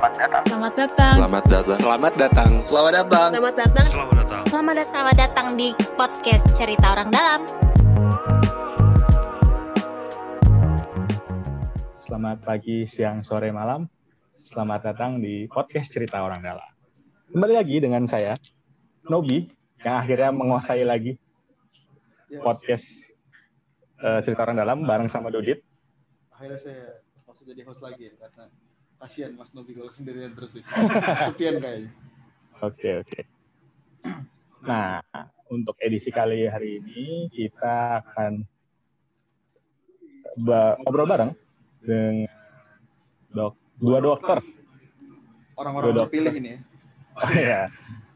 Selamat datang. Selamat datang. Selamat datang. Selamat datang. Selamat datang. Selamat datang. Selamat datang. Selamat datang. Selamat datang di podcast Cerita Orang Dalam. Selamat pagi, siang, sore, malam. Selamat datang di podcast Cerita Orang Dalam. Kembali lagi dengan saya, Nobi, yang akhirnya menguasai lagi podcast eh, Cerita Orang Dalam bareng sama Dodit. akhirnya saya jadi host lagi karena kasihan Mas Novi kalau sendirian terus ya. Sepian kayaknya. Oke, oke. Nah, untuk edisi kali hari ini kita akan ngobrol bareng dengan dok dua dokter. Orang-orang Dua terpilih ini ya. Oh iya,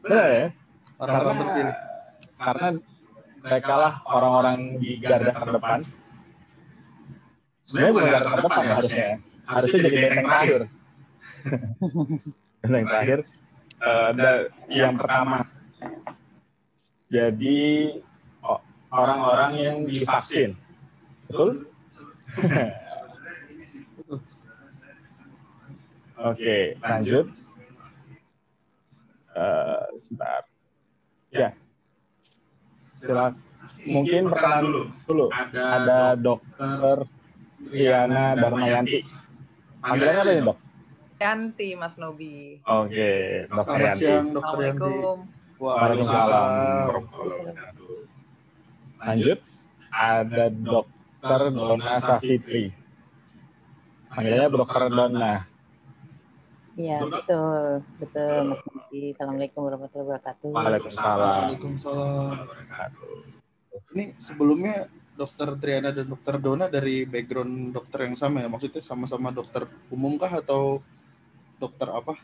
benar ya. Orang-orang terpilih. karena mereka lah orang-orang di garda terdepan. Sebenarnya bukan garda terdepan ya harusnya. Harusnya jadi benteng terakhir. benteng terakhir. Eh, da- yang pertama. Jadi orang-orang yang divaksin. Betul? Oke, lanjut. Eh, sebentar. Ya, silakan. Mungkin perkenalan dulu. dulu. Ada dokter Triana Darmayanti. Panggilannya apa nih dok? Yanti Mas Nobi. Oke, dokter Selamat Yanti. siang, Dokter Yanti. Assalamualaikum. Waalaikumsalam. Lanjut, ada dokter Dona Safitri. Panggilannya dokter Dona. Iya, betul. Betul, Mas Novi. Assalamualaikum warahmatullahi wabarakatuh. Waalaikumsalam. Waalaikumsalam. Ini sebelumnya Dokter Triana dan Dokter Dona dari background dokter yang sama ya? Maksudnya sama-sama dokter umum kah atau dokter apa?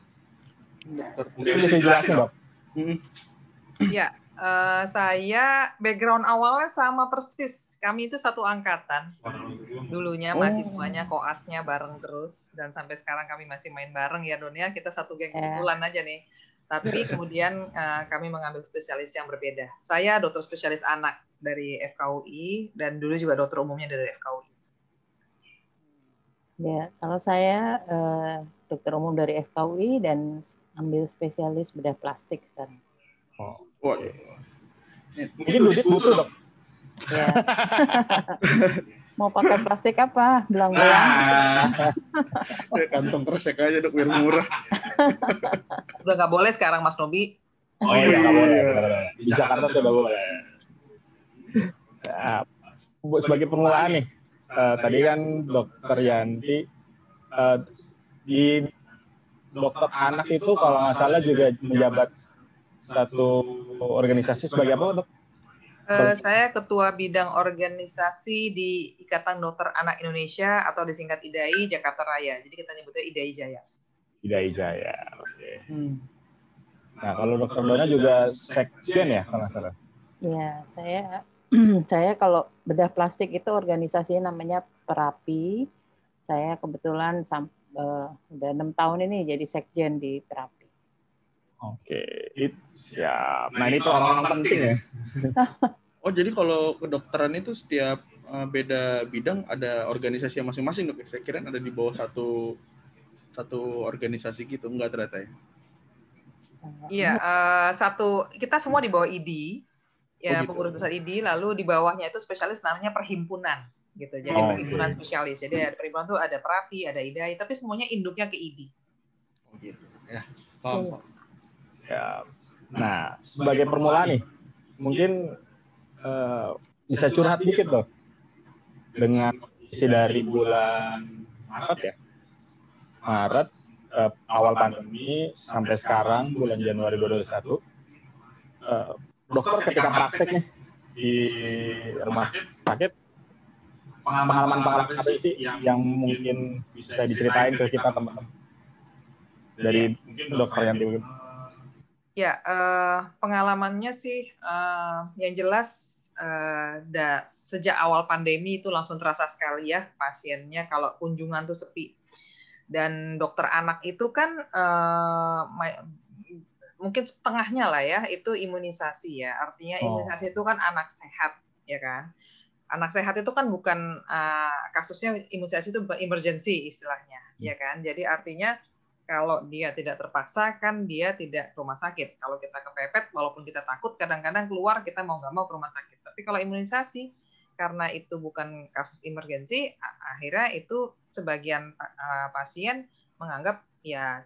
Dokter Mungkin bisa jelasin dok. Mm-mm. Ya, eh, saya background awalnya sama persis. Kami itu satu angkatan. Dulunya Oh. mahasiswanya koasnya bareng terus dan sampai sekarang kami masih main bareng ya Don ya. Kita satu geng Ya. kebetulan aja nih. Tapi kemudian eh, kami mengambil spesialis yang berbeda. Saya dokter spesialis anak dari FKUI dan dulu juga dokter umumnya dari FKUI. Ya, kalau saya eh, dokter umum dari FKUI dan ambil spesialis bedah plastik sekarang. Waduh. Mungkin Dudit butuh dok. Ya. Mau pakai plastik apa? Belang-belang. Ya, kantong kresek aja dok biar murah. Udah nggak boleh sekarang Mas Nobi. Oh iya, nggak boleh. nggak boleh. Di Jakarta tuh nggak boleh. Ya, bu- sebagai pengulaan nih, eh, tadi kan dokter Yanti eh, di dokter anak itu kalau nggak salah juga menjabat satu organisasi sebagai apa dok? Eh, saya ketua bidang organisasi di Ikatan Dokter Anak Indonesia atau disingkat IDAI Jakarta Raya. Jadi kita nyebutnya IDAI Jaya. Hidayah Jaya. Oke. Hmm. Nah kalau dokter Dona juga sekjen ya kalau nggak salah. Ya, saya saya kalau bedah plastik itu organisasinya namanya Perapi. Saya kebetulan sam- eh, udah enam tahun ini jadi sekjen di Perapi. Oke, it, siap. Nah ini tuh orang-orang penting ya. Oh jadi kalau kedokteran itu setiap uh, beda bidang ada organisasi yang masing-masing dok ya? Saya kira ada di bawah satu satu organisasi gitu enggak ternyata ya? Iya, eh, satu kita semua di bawah ID, ya Oh, gitu. pengurus besar ID. Lalu di bawahnya itu spesialis namanya perhimpunan, gitu. Jadi Oh, perhimpunan oke. spesialis. Jadi ada perhimpunan tuh ada Perapi, ada IDAI, tapi semuanya induknya ke ID. Oh gitu. Ya. Paham, Pak. Siap. Nah sebagai permulaan nih, mungkin eh, bisa curhat dikit dong dengan isi dari bulan Maret ya. Maret eh, awal pandemi sampai sekarang bulan Januari 2021 eh, dokter ketika praktek nih di rumah sakit pengalaman-pengalaman apa sih yang mungkin bisa diceritain ke kita teman-teman? Dari mungkin dokter yang mungkin Ya, eh, pengalamannya sih eh, yang jelas eh, da- sejak awal pandemi itu langsung terasa sekali ya pasiennya kalau kunjungan tuh sepi. Dan dokter anak itu kan eh, ma- mungkin setengahnya lah ya itu imunisasi ya. Artinya Oh. imunisasi itu kan anak sehat ya kan. Anak sehat itu kan bukan eh, kasusnya imunisasi itu emergency istilahnya ya kan. Jadi artinya kalau dia tidak terpaksa kan dia tidak ke rumah sakit. Kalau kita kepepet, walaupun kita takut, kadang-kadang keluar kita mau nggak mau ke rumah sakit. Tapi kalau imunisasi, karena itu bukan kasus emergensi, akhirnya itu sebagian pasien menganggap ya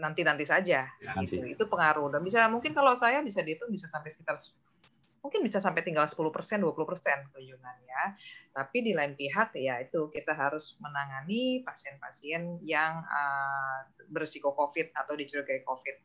nanti-nanti saja. Nanti. Gitu. Itu pengaruh. Dan bisa mungkin kalau saya bisa dihitung bisa sampai sekitar mungkin bisa sampai tinggal 10 persen, 20 persen kunjungannya. Tapi di lain pihak ya itu kita harus menangani pasien-pasien yang uh, berisiko COVID atau dicurigai COVID.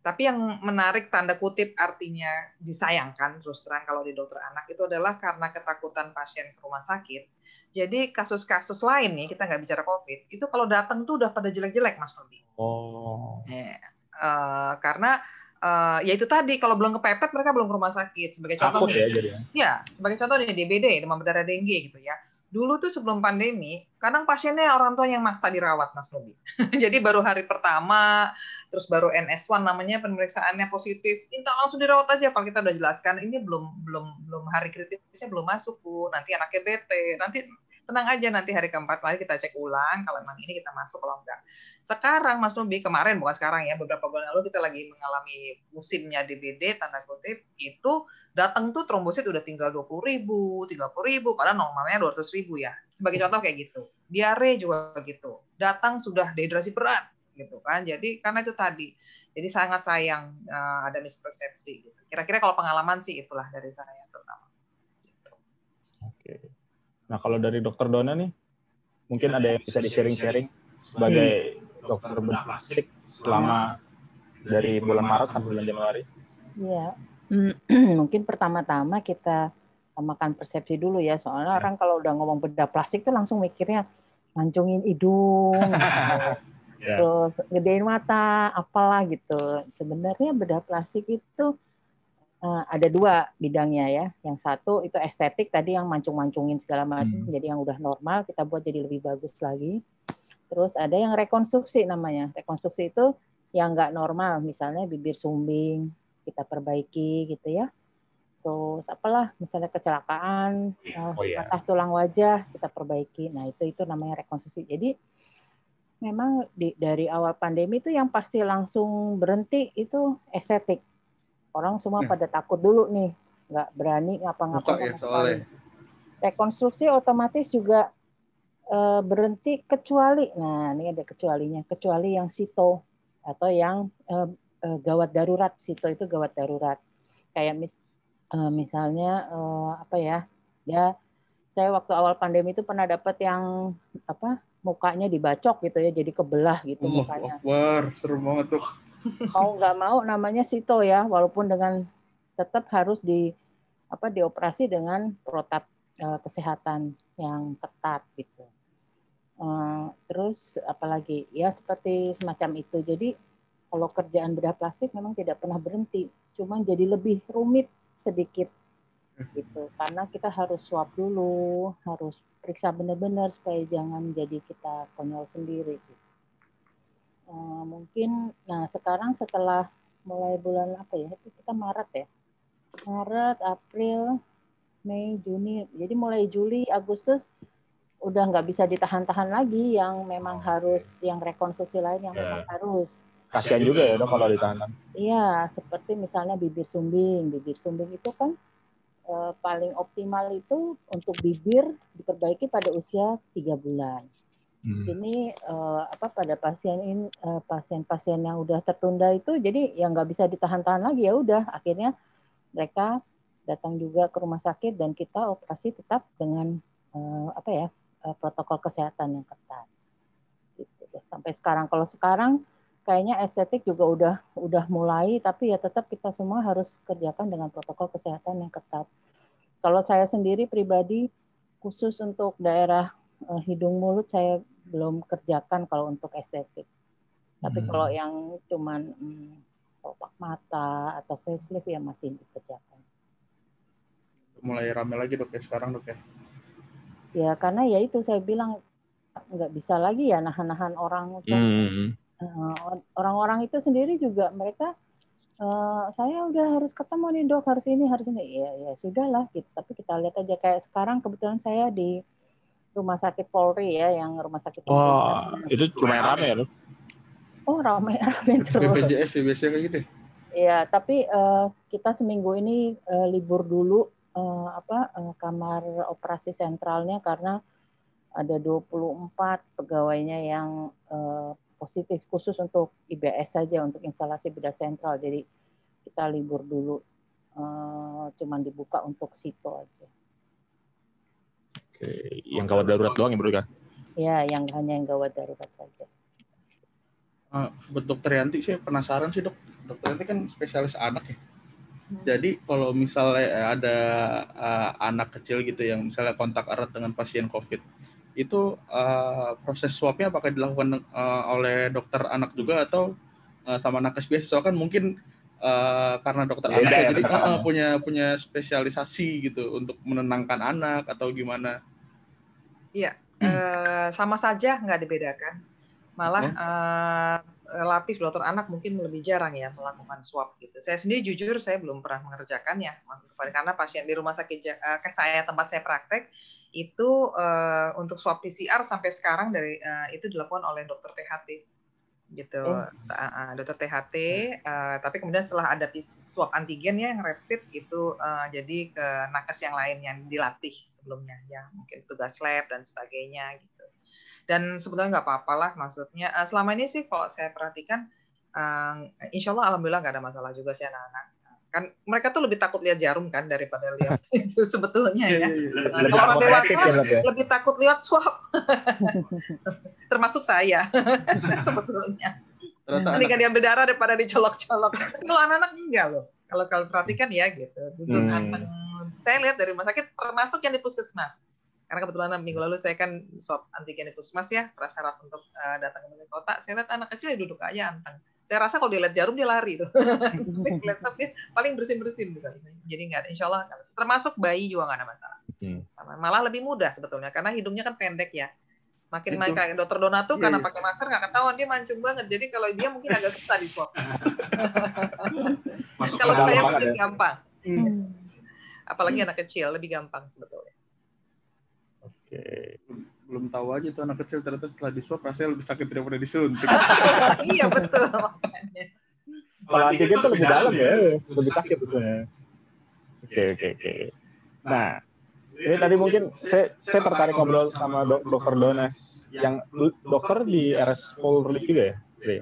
Tapi yang menarik tanda kutip artinya disayangkan terus terang kalau di dokter anak itu adalah karena ketakutan pasien ke rumah sakit. Jadi kasus-kasus lain nih kita nggak bicara COVID itu kalau datang tuh udah pada jelek-jelek Mas Robi. Oh. Eh, uh, karena uh, ya itu tadi kalau belum kepepet mereka belum ke rumah sakit. Sebagai contoh nih, ya, jadi. ya. Sebagai contoh nih DBD demam berdarah dengue gitu ya. Dulu tuh sebelum pandemi kadang pasiennya orang tua yang maksa dirawat mas Nobi jadi baru hari pertama terus baru NS1 namanya pemeriksaannya positif minta langsung dirawat aja. Kalau kita udah jelaskan ini belum belum belum hari kritisnya belum masuk bu. Nanti anaknya bete nanti tenang aja nanti hari keempat lagi kita cek ulang kalau memang ini kita masuk kalau enggak. Sekarang Mas Nubi kemarin bukan sekarang ya beberapa bulan lalu kita lagi mengalami musimnya DBD tanda kutip itu datang tuh trombosit udah tinggal dua puluh ribu, tiga puluh ribu, padahal normalnya dua ratus ribu ya. Sebagai contoh kayak gitu. Diare juga begitu. Datang sudah dehidrasi berat gitu kan. Jadi karena itu tadi. Jadi sangat sayang uh, ada mispersepsi gitu. Kira-kira kalau pengalaman sih itulah dari saya terutama. Gitu. Oke. Nah, kalau dari dokter Dona nih, mungkin ada yang bisa di-sharing-sharing sebagai dokter bedah plastik selama dari bulan Maret sampai bulan Januari? Iya, mungkin pertama-tama kita samakan persepsi dulu ya, soalnya ya. orang kalau udah ngomong bedah plastik tuh langsung mikirnya mancungin hidung, ya. terus gedein mata, apalah gitu. Sebenarnya bedah plastik itu uh, ada dua bidangnya ya. Yang satu itu estetik tadi yang mancung-mancungin segala macam, hmm. jadi yang udah normal kita buat jadi lebih bagus lagi. Terus ada yang rekonstruksi namanya. Rekonstruksi itu yang nggak normal, misalnya bibir sumbing kita perbaiki gitu ya. Terus apalah misalnya kecelakaan, uh, oh, yeah. patah tulang wajah kita perbaiki. Nah itu itu namanya rekonstruksi. Jadi memang di, dari awal pandemi itu yang pasti langsung berhenti itu estetik Orang semua ya. pada takut dulu nih, nggak berani ngapa-ngapain. Ya, Rekonstruksi otomatis juga e, berhenti kecuali, nah ini ada kecualinya, kecuali yang sito atau yang e, e, gawat darurat. Sito itu gawat darurat. Kayak mis, e, misalnya e, apa ya, ya saya waktu awal pandemi itu pernah dapat yang apa mukanya dibacok gitu ya, jadi kebelah gitu oh, mukanya. Wah, seru banget tuh mau nggak mau namanya sito ya walaupun dengan tetap harus di apa dioperasi dengan protap uh, kesehatan yang ketat gitu. Uh, terus apalagi? Ya seperti semacam itu. Jadi kalau kerjaan bedah plastik memang tidak pernah berhenti cuman jadi lebih rumit sedikit gitu. Karena kita harus swab dulu harus periksa benar-benar supaya jangan jadi kita konyol sendiri gitu. Eh, mungkin nah sekarang setelah mulai bulan apa ya? Itu kita Maret ya? Maret April Mei Juni. Jadi mulai Juli Agustus udah nggak bisa ditahan-tahan lagi yang memang harus yang rekonstruksi lain yang yeah. memang harus. Kasihan juga ya dong kalau ditahan. Iya seperti misalnya bibir sumbing. Bibir sumbing itu kan eh, paling optimal itu untuk bibir diperbaiki pada usia tiga bulan Hmm. Ini uh, apa pada pasien ini uh, pasien-pasien yang udah tertunda itu jadi yang nggak bisa ditahan-tahan lagi ya udah akhirnya mereka datang juga ke rumah sakit dan kita operasi tetap dengan uh, apa ya uh, protokol kesehatan yang ketat. Gitu. Sampai sekarang kalau sekarang kayaknya estetik juga udah udah mulai tapi ya tetap kita semua harus kerjakan dengan protokol kesehatan yang ketat. Kalau saya sendiri pribadi khusus untuk daerah hidung mulut saya belum kerjakan kalau untuk estetik. Tapi hmm. kalau yang cuman hmm, mata atau facelift ya masih dikerjakan. Mulai rame lagi dok ya sekarang dok ya? Ya karena ya itu saya bilang nggak bisa lagi ya nahan-nahan orang untuk hmm. uh, orang-orang itu sendiri juga mereka uh, saya udah harus ketemu nih dok harus ini harus ini ya ya sudahlah gitu. Tapi kita lihat aja kayak sekarang kebetulan saya di rumah sakit Polri ya, yang rumah sakit Oh, itu cuma rame ya, loh? Oh ramai ramai terus. BPJS ya biasanya kayak gitu. ya? Iya, tapi uh, kita seminggu ini uh, libur dulu uh, apa uh, kamar operasi sentralnya karena ada 24 pegawainya yang uh, positif khusus untuk IBS saja untuk instalasi bedah sentral. Jadi kita libur dulu, uh, cuman dibuka untuk situ aja. Oke, yang gawat darurat doang ya, Bro ya? Ya, yang hanya yang gawat darurat saja. Uh, buat dokter Yanti sih penasaran sih dok. Dokter Yanti kan spesialis anak ya. Jadi kalau misalnya ada uh, anak kecil gitu yang misalnya kontak erat dengan pasien COVID, itu uh, proses swabnya apakah dilakukan uh, oleh dokter anak juga atau uh, sama nakes biasa? Soalnya kan mungkin uh, karena dokter Beda anak ya, ya, jadi uh, anak. punya punya spesialisasi gitu untuk menenangkan anak atau gimana? Iya, eh, sama saja nggak dibedakan. Malah eh, relatif dokter anak mungkin lebih jarang ya melakukan swab gitu. Saya sendiri jujur saya belum pernah mengerjakannya karena pasien di rumah sakit eh, ke saya tempat saya praktek itu eh, untuk swab PCR sampai sekarang dari eh, itu dilakukan oleh dokter THT gitu, Oh. Dokter THT. eh, tapi kemudian setelah ada swab antigen ya yang rapid itu eh, jadi ke nakes yang lain yang dilatih sebelumnya ya mungkin tugas lab dan sebagainya gitu. Dan sebetulnya nggak apa-apa lah maksudnya. eh, selama ini sih kalau saya perhatikan, eh, insya Allah alhamdulillah nggak ada masalah juga sih anak-anak. Kan mereka tuh lebih takut lihat jarum kan daripada lihat itu sebetulnya ya. Nah, Lebih kalau orang takut dewasa ya, ya? lebih takut lihat swab. Termasuk saya sebetulnya. Anak, kan diambil darah daripada dicolok-colok. Kalau anak-anak enggak loh. Kalau kalau perhatikan ya gitu. Hmm. Saya lihat dari rumah sakit termasuk yang di puskesmas. Karena kebetulan minggu lalu saya kan swab antigen di puskesmas ya, prasyarat untuk eh, datang ke kota. Saya lihat anak kecil ya duduk aja anteng. Saya rasa kalau dia lihat jarum dia lari tuh. Tapi paling bersin-bersin gitu. Jadi nggak. Insya Allah termasuk bayi juga nggak ada masalah. Hmm. Malah lebih mudah sebetulnya karena hidungnya kan pendek ya. Makin Itu. main kayak dokter Donato Iya, karena iya. pakai masker nggak ketahuan dia mancung banget. Jadi kalau dia mungkin agak susah di swab. Masuk Kalau saya mungkin ya. gampang. Hmm. Apalagi anak kecil lebih gampang sebetulnya. Oke. Belum tahu aja tuh anak kecil ternyata setelah di swab rasanya lebih sakit daripada disuntik. iya betul. makanya. Kalau antigen tuh lebih dalam ya, lebih sakit sebenarnya. Oke oke oke. Nah, ini tadi mungkin saya, saya tertarik ngobrol sama dok, dokter Donas yang dokter di RS Polri juga ya. Dre?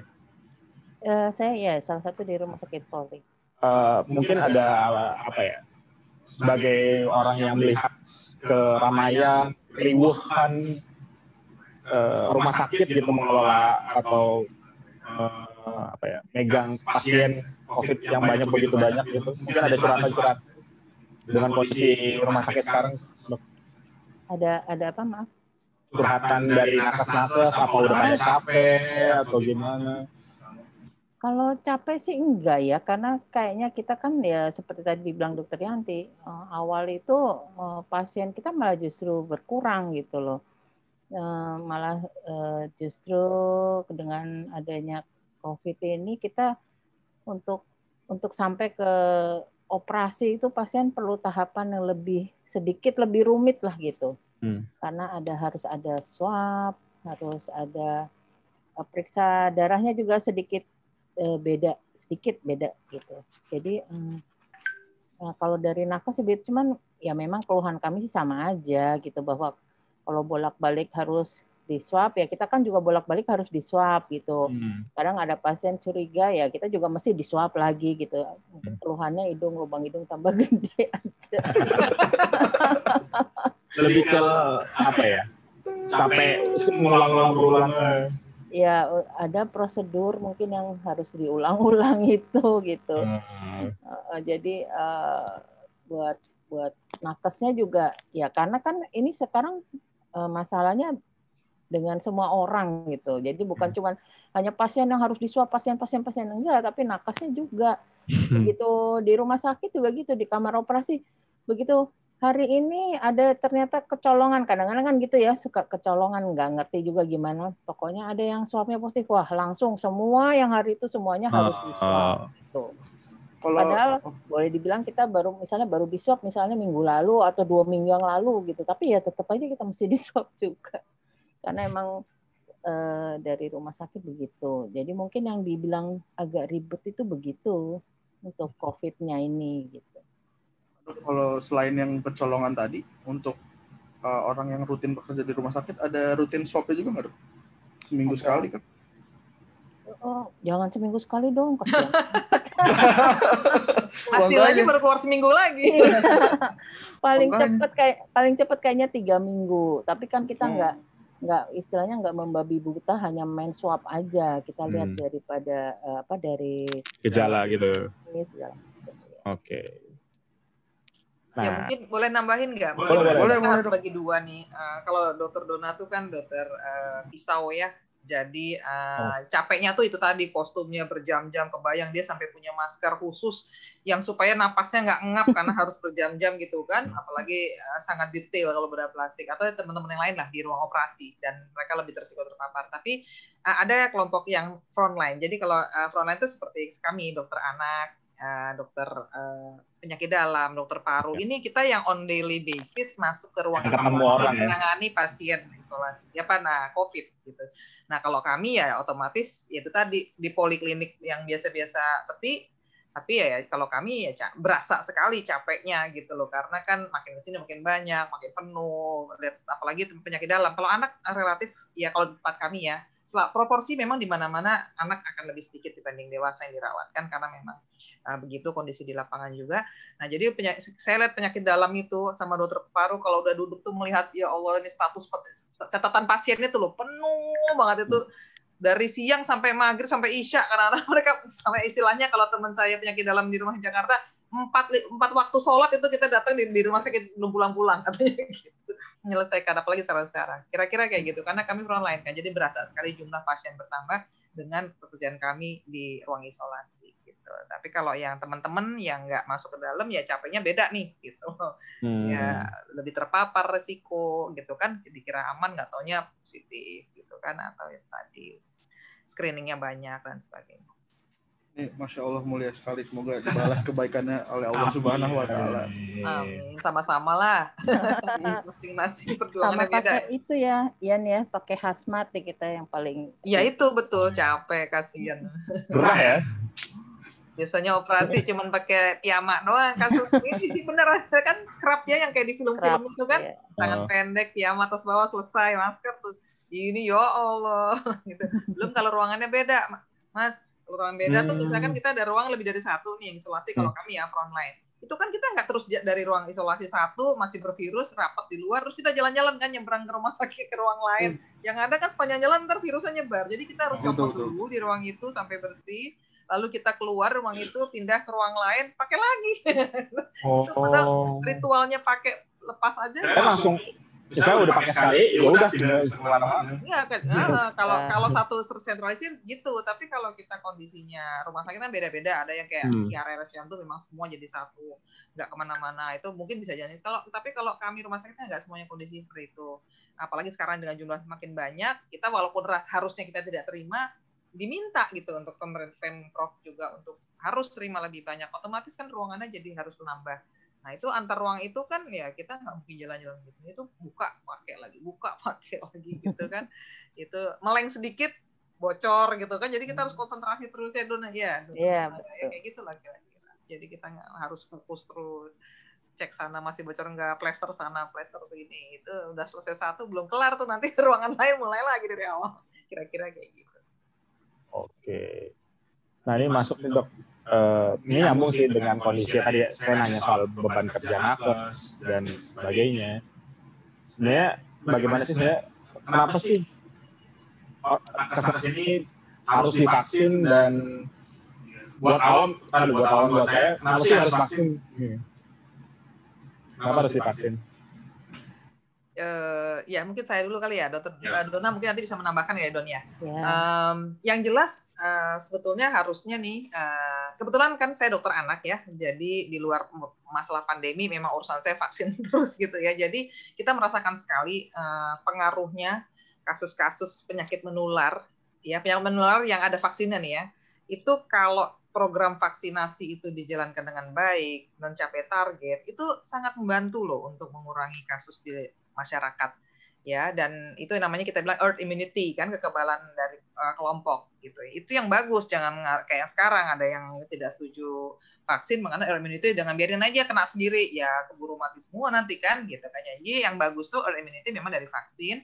Eh, saya ya salah satu di rumah sakit Polri. Eh, mungkin ada apa ya? Sebagai orang yang melihat keramaian, keriuhan eh, rumah sakit gitu mengelola atau eh, apa ya, megang pasien COVID yang banyak begitu banyak gitu. Mungkin ada curhatan-curhatan dengan kondisi rumah sakit sekarang Ada ada apa maaf? curhatan dari nakes-nakes apa udah pada capek atau gimana Kalau capek sih enggak ya, karena kayaknya kita kan ya seperti tadi dibilang dokter Yanti, eh, awal itu eh, pasien kita malah justru berkurang gitu loh. Eh, malah justru dengan adanya COVID ini kita untuk untuk sampai ke operasi itu pasien perlu tahapan yang lebih sedikit lebih rumit lah gitu. Hmm. Karena ada harus ada swab, harus ada periksa darahnya juga sedikit eh, beda sedikit beda gitu. Jadi mm, nah, kalau dari nakes sih beda, cuman ya memang keluhan kami sih sama aja gitu bahwa kalau bolak-balik harus di swab ya kita kan juga bolak-balik harus di swab gitu. Hmm. Kadang ada pasien curiga ya kita juga mesti di swab lagi gitu. Mungkin Hmm. keluhannya hidung lubang hidung tambah gede aja. lebih ke apa ya capek mengulang-ulang berulang Ya ada prosedur mungkin yang harus diulang-ulang itu gitu. Hmm. Uh, jadi uh, buat buat nakesnya juga ya karena kan ini sekarang uh, masalahnya dengan semua orang gitu. Jadi bukan cuma hanya pasien yang harus disuap pasien-pasien pasien enggak, tapi nakesnya juga. Begitu di rumah sakit juga gitu di kamar operasi. Begitu hari ini ada ternyata kecolongan kadang-kadang kan gitu ya suka kecolongan nggak ngerti juga gimana pokoknya ada yang swabnya positif wah langsung semua yang hari itu semuanya harus Ah. diswab tuh Kalau Padahal boleh dibilang kita baru misalnya baru di swab misalnya minggu lalu atau dua minggu yang lalu gitu tapi ya tetap aja kita mesti di swab juga karena emang eh, dari rumah sakit begitu. Jadi mungkin yang dibilang agak ribet itu begitu untuk COVID-nya ini gitu. Kalau selain yang kecolongan tadi, untuk uh, orang yang rutin bekerja di rumah sakit, ada rutin swabnya juga nggak dok? Seminggu Ada. sekali kan? Oh, jangan seminggu sekali dong. Hasilnya baru keluar seminggu lagi. paling Makanya. cepet kayak paling cepet kayaknya tiga minggu. Tapi kan kita Hmm. nggak nggak istilahnya nggak membabi buta hanya main swab aja. Kita lihat Hmm. daripada eh, apa dari Gejala gitu. ini segala macam. ya. Ya Nah, mungkin boleh nambahin nggak? Boleh, boleh. Boleh, boleh, bagi dua nih. Eh, kalau dokter Dona tuh kan dokter eh, pisau ya. Jadi eh, capeknya tuh itu tadi kostumnya berjam-jam kebayang dia sampai punya masker khusus yang supaya napasnya nggak ngap karena harus berjam-jam gitu kan. Apalagi eh, sangat detail kalau bedah plastik atau teman-teman yang lain lah di ruang operasi dan mereka lebih tersiko terpapar. Tapi eh, ada kelompok yang frontline. Jadi kalau eh, frontline itu seperti kami dokter anak, eh, dokter eh, penyakit dalam, dokter paru. Ini kita yang on daily basis masuk ke ruang isolasi ya. menangani pasien isolasi. Ya apa nah COVID gitu. Nah, kalau kami ya otomatis ya itu tadi di poliklinik yang biasa-biasa sepi tapi ya kalau kami ya berasa sekali capeknya gitu loh. Karena kan makin ke sini makin banyak makin penuh dan apalagi penyakit dalam. Kalau anak relatif ya kalau di tempat kami ya sel- proporsi memang di mana-mana anak akan lebih sedikit dibanding dewasa yang dirawat kan karena memang uh, begitu kondisi di lapangan juga. Nah jadi penya- saya lihat penyakit dalam itu sama dokter paru kalau udah duduk tuh melihat ya Allah ini status catatan pasiennya tuh loh penuh banget itu dari siang sampai maghrib sampai isya karena mereka sampai istilahnya kalau teman saya penyakit dalam di rumah Jakarta empat empat waktu sholat itu kita datang di, di rumah sakit belum pulang-pulang katanya gitu. Menyelesaikan apalagi sekarang-sekarang. Kira-kira kayak gitu karena kami frontline kan. Jadi berasa sekali jumlah pasien bertambah dengan pekerjaan kami di ruang isolasi gitu. Tapi kalau yang teman-teman yang nggak masuk ke dalam ya capeknya beda nih gitu. Hmm, ya lebih terpapar resiko gitu kan. Dikira aman nggak taunya positif gitu kan atau yang tadi screeningnya banyak dan sebagainya Ini masya Allah mulia sekali. Semoga dibalas kebaikannya oleh Allah Subhanahu Wa Taala. amin. Sama-sama lah. Masing-masing Sama beda. pakai itu ya, Ian ya, pakai hazmat ya kita yang paling ya itu betul. Capek kasihan. Gerah ya. biasanya operasi cuman pakai piyama doang kasus ini. Bener kan scrubnya yang kayak di film-film itu kan? ya. tangan Oh. pendek piyama atas bawah selesai masker tuh. Ini ya Allah. Gitu. Belum kalau ruangannya beda mas ruangan beda tuh Hmm. misalkan kita ada ruang lebih dari satu nih yang isolasi kalau kami ya frontline itu kan kita nggak terus dari ruang isolasi satu masih bervirus rapat di luar terus kita jalan-jalan kan nyebrang ke rumah sakit ke ruang lain. Yang ada kan sepanjang jalan ntar virusnya nyebar. Jadi kita harus copot dulu di ruang itu sampai bersih. Lalu kita keluar ruang itu pindah ke ruang lain pakai lagi. Oh. ritualnya pakai lepas aja. Kan langsung misalnya udah pakai sekali, ya udah tinggal ke mana-mana. Iya kan, ah, kalau Nah. kalau satu tersentralisir gitu, tapi kalau kita kondisinya rumah sakit kan beda-beda. Ada yang kayak Hmm. di area RSUM tuh memang semua jadi satu, nggak ke mana-mana. Itu mungkin bisa jadi. Kalau tapi kalau kami rumah sakitnya nggak semuanya kondisi seperti itu. Apalagi sekarang dengan jumlah semakin banyak, kita walaupun harusnya kita tidak terima, diminta gitu untuk pemerintah pemprov juga untuk harus terima lebih banyak. Otomatis kan ruangannya jadi harus nambah. Nah itu antar ruang itu kan ya kita nggak mungkin jalan-jalan gitu. Itu buka pakai lagi, buka pakai lagi gitu kan. itu meleng sedikit bocor gitu kan. Jadi kita harus konsentrasi terus ya Dona ya. Dona. Iya, Nah, betul. ya, kayak gitulah kira-kira. Jadi kita nggak harus fokus terus cek sana masih bocor nggak, plester sana, plester sini. Itu udah selesai satu belum kelar tuh nanti ruangan lain mulai lagi dari awal. Kira-kira kayak gitu. Oke. Nah ini masuk nih dok. Eh, ini nyambung sih dengan kondisi tadi ya, saya nanya soal beban kerja nakes dan sebagainya. Sebenarnya bagaimana sih saya kenapa sih oh, nakes ini harus divaksin dan buat awam, kan buat awam buat saya, kenapa sih harus vaksin? Hmm. Kenapa harus divaksin? Eh, ya mungkin saya dulu kali ya, Dokter Ya. eh, Dona mungkin nanti bisa menambahkan ya Don ya. Ya. Em, yang jelas eh, sebetulnya harusnya nih eh, kebetulan kan saya dokter anak ya, jadi di luar masalah pandemi memang urusan saya vaksin terus gitu ya. Jadi kita merasakan sekali eh, pengaruhnya kasus-kasus penyakit menular ya penyakit menular yang ada vaksinnya nih ya. Itu kalau program vaksinasi itu dijalankan dengan baik, mencapai target, itu sangat membantu loh untuk mengurangi kasus di masyarakat. ya dan itu namanya kita bilang earth immunity kan kekebalan dari uh, kelompok gitu. Itu yang bagus jangan kayak sekarang ada yang tidak setuju vaksin mengenai earth immunity dengan biarin aja kena sendiri. Ya keburu mati semua nanti kan gitu kan. Jadi yang bagus tuh earth immunity memang dari vaksin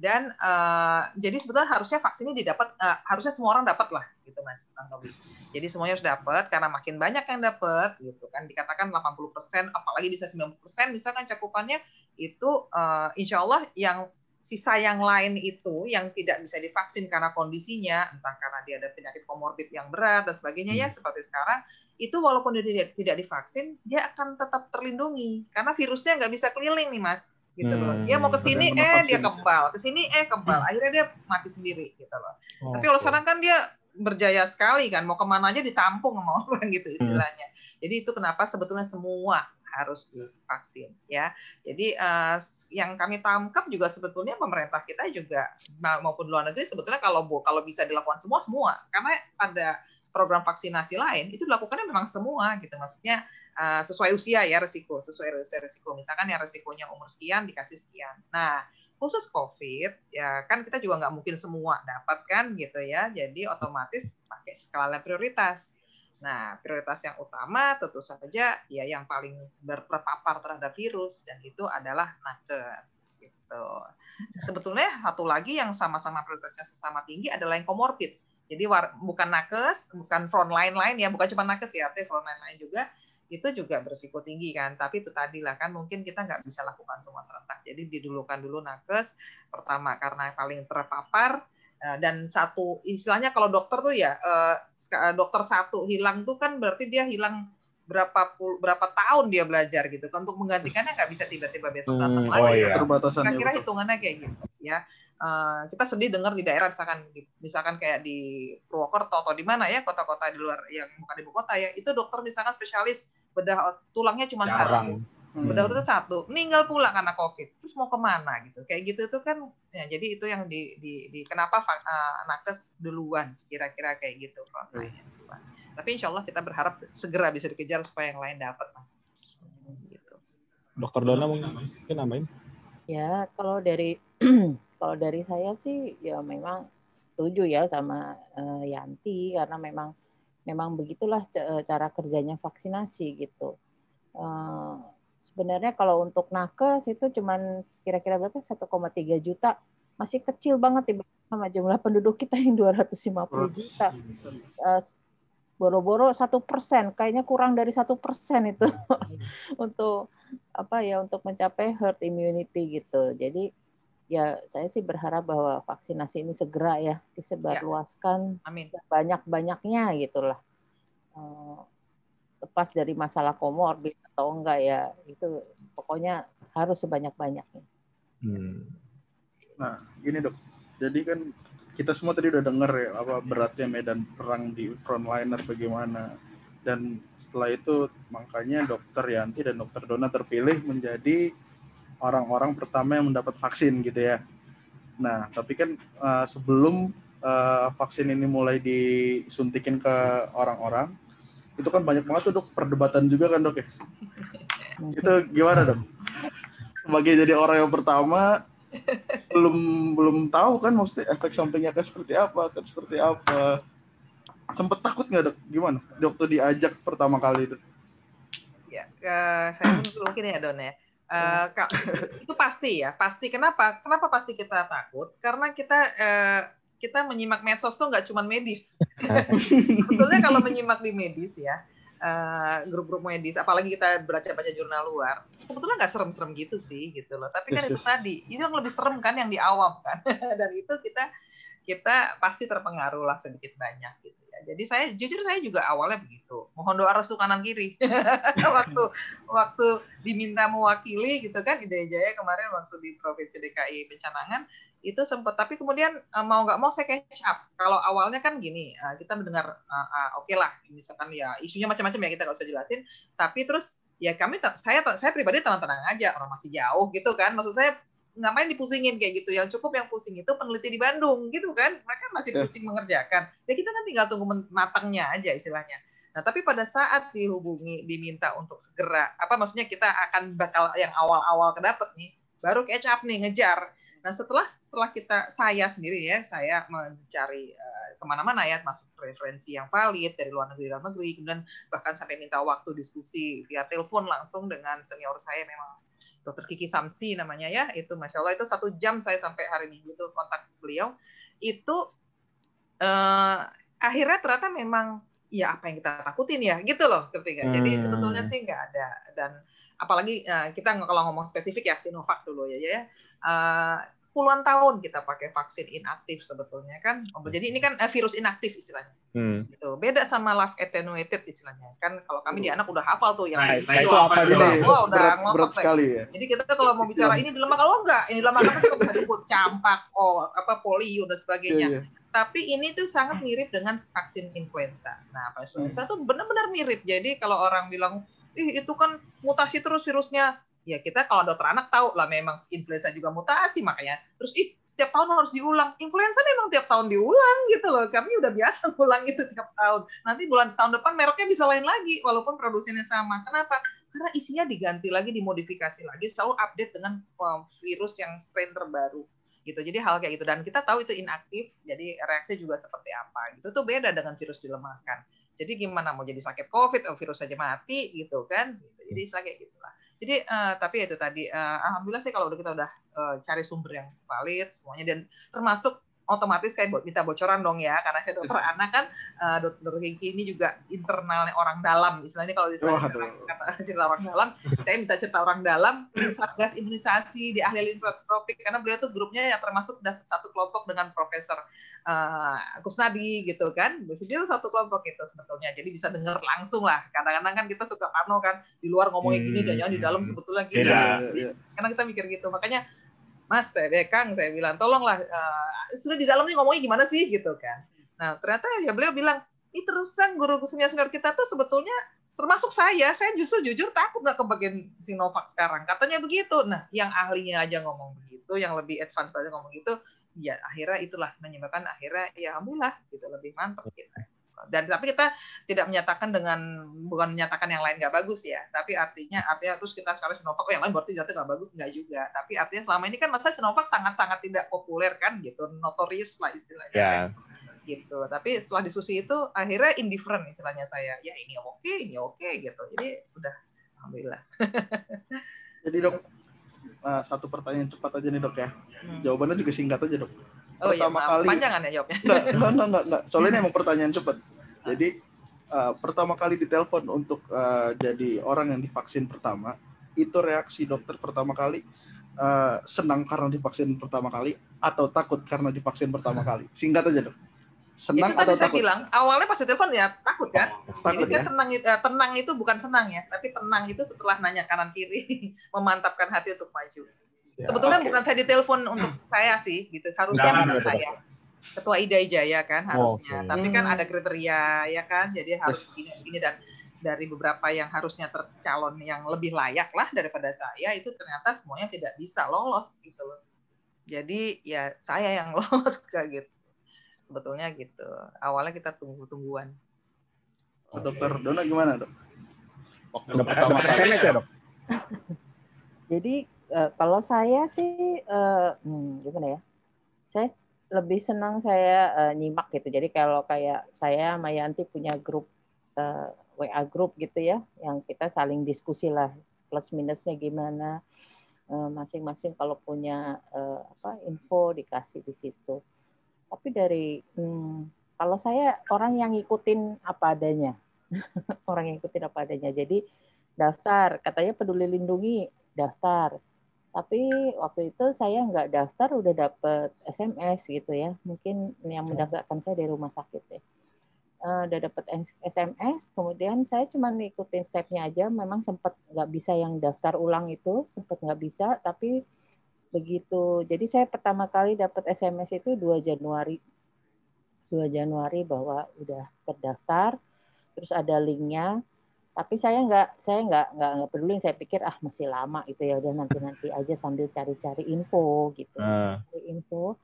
dan uh, jadi sebetulnya harusnya vaksin ini didapat uh, harusnya semua orang dapat lah gitu mas Tobi. Jadi semuanya harus dapat karena makin banyak yang dapat gitu kan dikatakan 80% apalagi bisa 90% misalkan cakupannya itu uh, insya Allah yang sisa yang lain itu yang tidak bisa divaksin karena kondisinya entah karena dia ada penyakit komorbid yang berat dan sebagainya ya hmm. seperti sekarang itu walaupun dia tidak, tidak divaksin dia akan tetap terlindungi karena virusnya nggak bisa keliling nih mas gitu loh. Dia mau ke sini eh dia kebal, ke sini eh kebal. Akhirnya dia mati sendiri gitu loh. Oh, Tapi kalau sekarang kan dia berjaya sekali kan, mau ke mana aja ditampung sama orang gitu hmm. istilahnya. Hmm. Jadi itu kenapa sebetulnya semua harus divaksin ya. Jadi uh, yang kami tangkap juga sebetulnya pemerintah kita juga maupun luar negeri sebetulnya kalau kalau bisa dilakukan semua semua karena ada program vaksinasi lain itu dilakukannya memang semua gitu. Maksudnya uh, sesuai usia ya resiko sesuai usia resiko. Misalkan yang resikonya umur sekian dikasih sekian. Nah khusus covid ya kan kita juga nggak mungkin semua dapat kan gitu ya. Jadi otomatis pakai skala prioritas. Nah prioritas yang utama tentu saja ya yang paling berterpapar terhadap virus dan itu adalah nakes gitu. Sebetulnya satu lagi yang sama-sama prioritasnya sesama tinggi adalah yang komorbid jadi war, bukan nakes, bukan frontline lain ya, bukan cuma nakes ya, tapi frontline lain juga itu juga berisiko tinggi kan. Tapi itu tadi lah kan mungkin kita nggak bisa lakukan semua serentak. Jadi didulukan dulu nakes pertama karena paling terpapar eh, dan satu istilahnya kalau dokter tuh ya eh, eh, dokter satu hilang tuh kan berarti dia hilang berapa pul, berapa tahun dia belajar gitu kan untuk menggantikannya nggak bisa tiba-tiba besok datang hmm, lagi. Oh iya. Kira-kira hitungannya kayak gitu ya. Uh, kita sedih dengar di daerah misalkan misalkan kayak di Purwokerto atau di mana ya kota-kota di luar yang bukan ibu kota ya itu dokter misalkan spesialis bedah tulangnya cuma satu. Hmm. bedah itu satu. Meninggal pula karena covid. Terus mau ke mana gitu. Kayak gitu itu kan ya jadi itu yang di, di, di kenapa uh, nakes duluan kira-kira kayak gitu. Hmm. tapi insya Allah kita berharap segera bisa dikejar supaya yang lain dapat mas. Gitu. dokter Dona mungkin nambahin? Ya kalau dari Kalau dari saya sih ya memang setuju ya sama uh, Yanti karena memang memang begitulah eh, cara kerjanya vaksinasi gitu. Uh, sebenarnya kalau untuk nakes itu cuman kira-kira berapa 1,3 juta masih kecil banget dibanding sama jumlah penduduk kita yang 250 juta. Uh, boro-boro satu persen, kayaknya kurang dari satu persen itu untuk apa ya untuk mencapai herd immunity gitu. Jadi ya saya sih berharap bahwa vaksinasi ini segera ya disebarluaskan ya. banyak-banyaknya gitulah. Uh, lepas dari masalah komorbid atau enggak ya itu pokoknya harus sebanyak-banyaknya. Hmm. Nah, gini dok. Jadi kan kita semua tadi udah dengar ya apa beratnya medan perang di frontliner bagaimana. Dan setelah itu makanya dokter Yanti dan dokter Dona terpilih menjadi orang-orang pertama yang mendapat vaksin gitu ya. Nah, tapi kan uh, sebelum uh, vaksin ini mulai disuntikin ke orang-orang, itu kan banyak banget tuh dok perdebatan juga kan dok ya. itu gimana dok? Sebagai jadi orang yang pertama, belum belum tahu kan maksudnya efek sampingnya kan seperti apa, kan seperti apa. Sempet takut nggak dok? Gimana? Dokter diajak pertama kali itu? Ya, uh, saya mungkin ya Don ya Uh, itu pasti ya, pasti. Kenapa? Kenapa pasti kita takut? Karena kita uh, kita menyimak medsos tuh nggak cuma medis. Sebetulnya kalau menyimak di medis ya, grup-grup uh, medis, apalagi kita baca-baca jurnal luar, sebetulnya nggak serem-serem gitu sih, gitu loh. Tapi kan itu tadi, itu yang lebih serem kan yang di awam kan, dan itu kita kita pasti terpengaruh lah sedikit banyak gitu jadi saya jujur saya juga awalnya begitu. Mohon doa restu kanan kiri. waktu waktu diminta mewakili gitu kan Ida Jaya kemarin waktu di Provinsi DKI Pencanangan itu sempat tapi kemudian eh, mau nggak mau saya catch up. Kalau awalnya kan gini, eh, kita mendengar uh, oke okay lah misalkan ya isunya macam-macam ya kita nggak usah jelasin, tapi terus ya kami saya saya pribadi tenang-tenang aja orang masih jauh gitu kan. Maksud saya ngapain dipusingin kayak gitu. Yang cukup yang pusing itu peneliti di Bandung gitu kan? Mereka masih ya. pusing mengerjakan. Ya kita kan tinggal tunggu matangnya aja istilahnya. Nah tapi pada saat dihubungi diminta untuk segera apa maksudnya kita akan bakal yang awal-awal kedapat nih baru catch up nih ngejar. Nah setelah setelah kita saya sendiri ya saya mencari uh, ke mana-mana ya masuk referensi yang valid dari luar negeri dalam negeri kemudian bahkan sampai minta waktu diskusi via telepon langsung dengan senior saya memang dokter Kiki Samsi namanya ya itu masya Allah. Itu satu jam saya sampai hari minggu itu kontak beliau. Itu uh, akhirnya ternyata memang ya apa yang kita takutin ya gitu loh ketika. Hmm. jadi sebetulnya sih nggak ada. Dan apalagi uh, kita kalau ngomong spesifik ya Sinovac dulu ya ya. Uh, puluhan tahun kita pakai vaksin inaktif sebetulnya kan. Oh, jadi ini kan virus inaktif istilahnya. Hmm. Gitu. Beda sama live attenuated istilahnya. Kan kalau kami di anak udah hafal tuh yang nah, nah itu apa gitu. Oh, udah berat, berat sekali ya. Jadi kita kalau mau bicara ini dalam kalau enggak, ini dalam kan kita bisa sebut campak, oh apa polio dan sebagainya. Yeah, yeah. Tapi ini tuh sangat mirip dengan vaksin influenza. Nah, vaksin influenza hmm. tuh benar-benar mirip. Jadi kalau orang bilang, ih itu kan mutasi terus virusnya, ya kita kalau dokter anak tahu lah memang influenza juga mutasi makanya. Terus ih setiap tahun harus diulang. Influenza memang tiap tahun diulang gitu loh. Kami udah biasa ulang itu tiap tahun. Nanti bulan tahun depan mereknya bisa lain lagi walaupun produsennya sama. Kenapa? Karena isinya diganti lagi dimodifikasi lagi selalu update dengan um, virus yang strain terbaru. Gitu. Jadi hal kayak gitu. Dan kita tahu itu inaktif jadi reaksi juga seperti apa. Gitu. Tuh beda dengan virus dilemahkan. Jadi gimana? Mau jadi sakit covid oh, virus saja mati gitu kan? Jadi istilah kayak gitulah jadi uh, tapi itu tadi uh, alhamdulillah sih kalau udah kita udah uh, cari sumber yang valid semuanya dan termasuk otomatis saya minta bocoran dong ya karena saya dokter anak kan uh, dokter Hengki ini juga internalnya orang dalam istilahnya kalau di oh, kata cerita orang dalam saya minta cerita orang dalam di satgas imunisasi di ahli limfotropik karena beliau tuh grupnya yang termasuk satu kelompok dengan Profesor uh, Kusnadi gitu kan dia satu kelompok itu sebetulnya jadi bisa dengar langsung lah kadang-kadang kan kita suka parno kan di luar ngomongnya gini hmm. jangan di dalam sebetulnya gini yeah, yeah. karena kita mikir gitu makanya Mas, saya eh, Kang, saya bilang, tolonglah, uh, sudah di dalamnya ngomongnya gimana sih gitu kan. Nah, ternyata ya beliau bilang, ini terusan guru senior-senior kita tuh sebetulnya termasuk saya, saya justru jujur takut nggak kebagian Sinovac sekarang. Katanya begitu. Nah, yang ahlinya aja ngomong begitu, yang lebih advance aja ngomong gitu, ya akhirnya itulah menyebabkan akhirnya ya alhamdulillah gitu lebih mantap gitu dan tapi kita tidak menyatakan dengan bukan menyatakan yang lain nggak bagus ya. Tapi artinya artinya terus kita sekarang Sinovac oh yang lain berarti ternyata nggak bagus. Nggak juga. Tapi artinya selama ini kan masa Sinovac sangat-sangat tidak populer kan gitu. Notorious lah istilahnya. Yeah. kan? gitu. Tapi setelah diskusi itu akhirnya indifferent istilahnya saya. Ya ini oke ini oke gitu. Jadi udah alhamdulillah. Jadi dok uh, satu pertanyaan cepat aja nih dok ya. Hmm. jawabannya juga singkat aja dok Oh iya, pertama iya, kali panjangan ya jawabnya. Enggak, enggak, enggak, enggak, enggak. Soalnya ini emang pertanyaan cepat. Jadi uh, pertama kali ditelepon untuk uh, jadi orang yang divaksin pertama, itu reaksi dokter pertama kali uh, senang karena divaksin pertama kali atau takut karena divaksin pertama kali? Singkat aja dok. Senang itu atau saya takut? bilang awalnya pas ditelepon ya takut kan. Takut, Jadi saya ya? senang uh, tenang itu bukan senang ya, tapi tenang itu setelah nanya kanan kiri, memantapkan hati untuk maju. Ya, Sebetulnya okay. bukan saya ditelepon untuk saya sih, gitu. Harusnya menurut saya. Ketua Ida Jaya kan harusnya. Okay. Tapi kan ada kriteria ya kan, jadi harus yes. gini dan dari beberapa yang harusnya tercalon yang lebih layak lah daripada saya itu ternyata semuanya tidak bisa lolos gitu loh. Jadi ya saya yang lolos kayak gitu. Sebetulnya gitu. Awalnya kita tunggu-tungguan. Oh, dokter Dona gimana dok? Waktu pertama kali ya dok. Jadi uh, kalau saya sih uh, hmm, gimana ya? Saya lebih senang saya uh, nyimak gitu. Jadi kalau kayak saya sama Yanti punya grup uh, WA grup gitu ya, yang kita saling diskusi lah plus minusnya gimana. Masing-masing uh, kalau punya uh, apa info dikasih di situ. Tapi dari hmm, kalau saya orang yang ngikutin apa adanya, orang yang ngikutin apa adanya. Jadi daftar, katanya peduli lindungi daftar tapi waktu itu saya nggak daftar udah dapet SMS gitu ya. Mungkin yang mendaftarkan saya dari rumah sakit ya. Uh, udah dapet SMS kemudian saya cuma ngikutin stepnya aja. Memang sempat nggak bisa yang daftar ulang itu sempat nggak bisa. Tapi begitu. Jadi saya pertama kali dapat SMS itu 2 Januari. 2 Januari bahwa udah terdaftar. Terus ada linknya tapi saya nggak saya nggak nggak nggak peduli saya pikir ah masih lama itu ya udah nanti nanti aja sambil cari-cari info gitu uh. cari info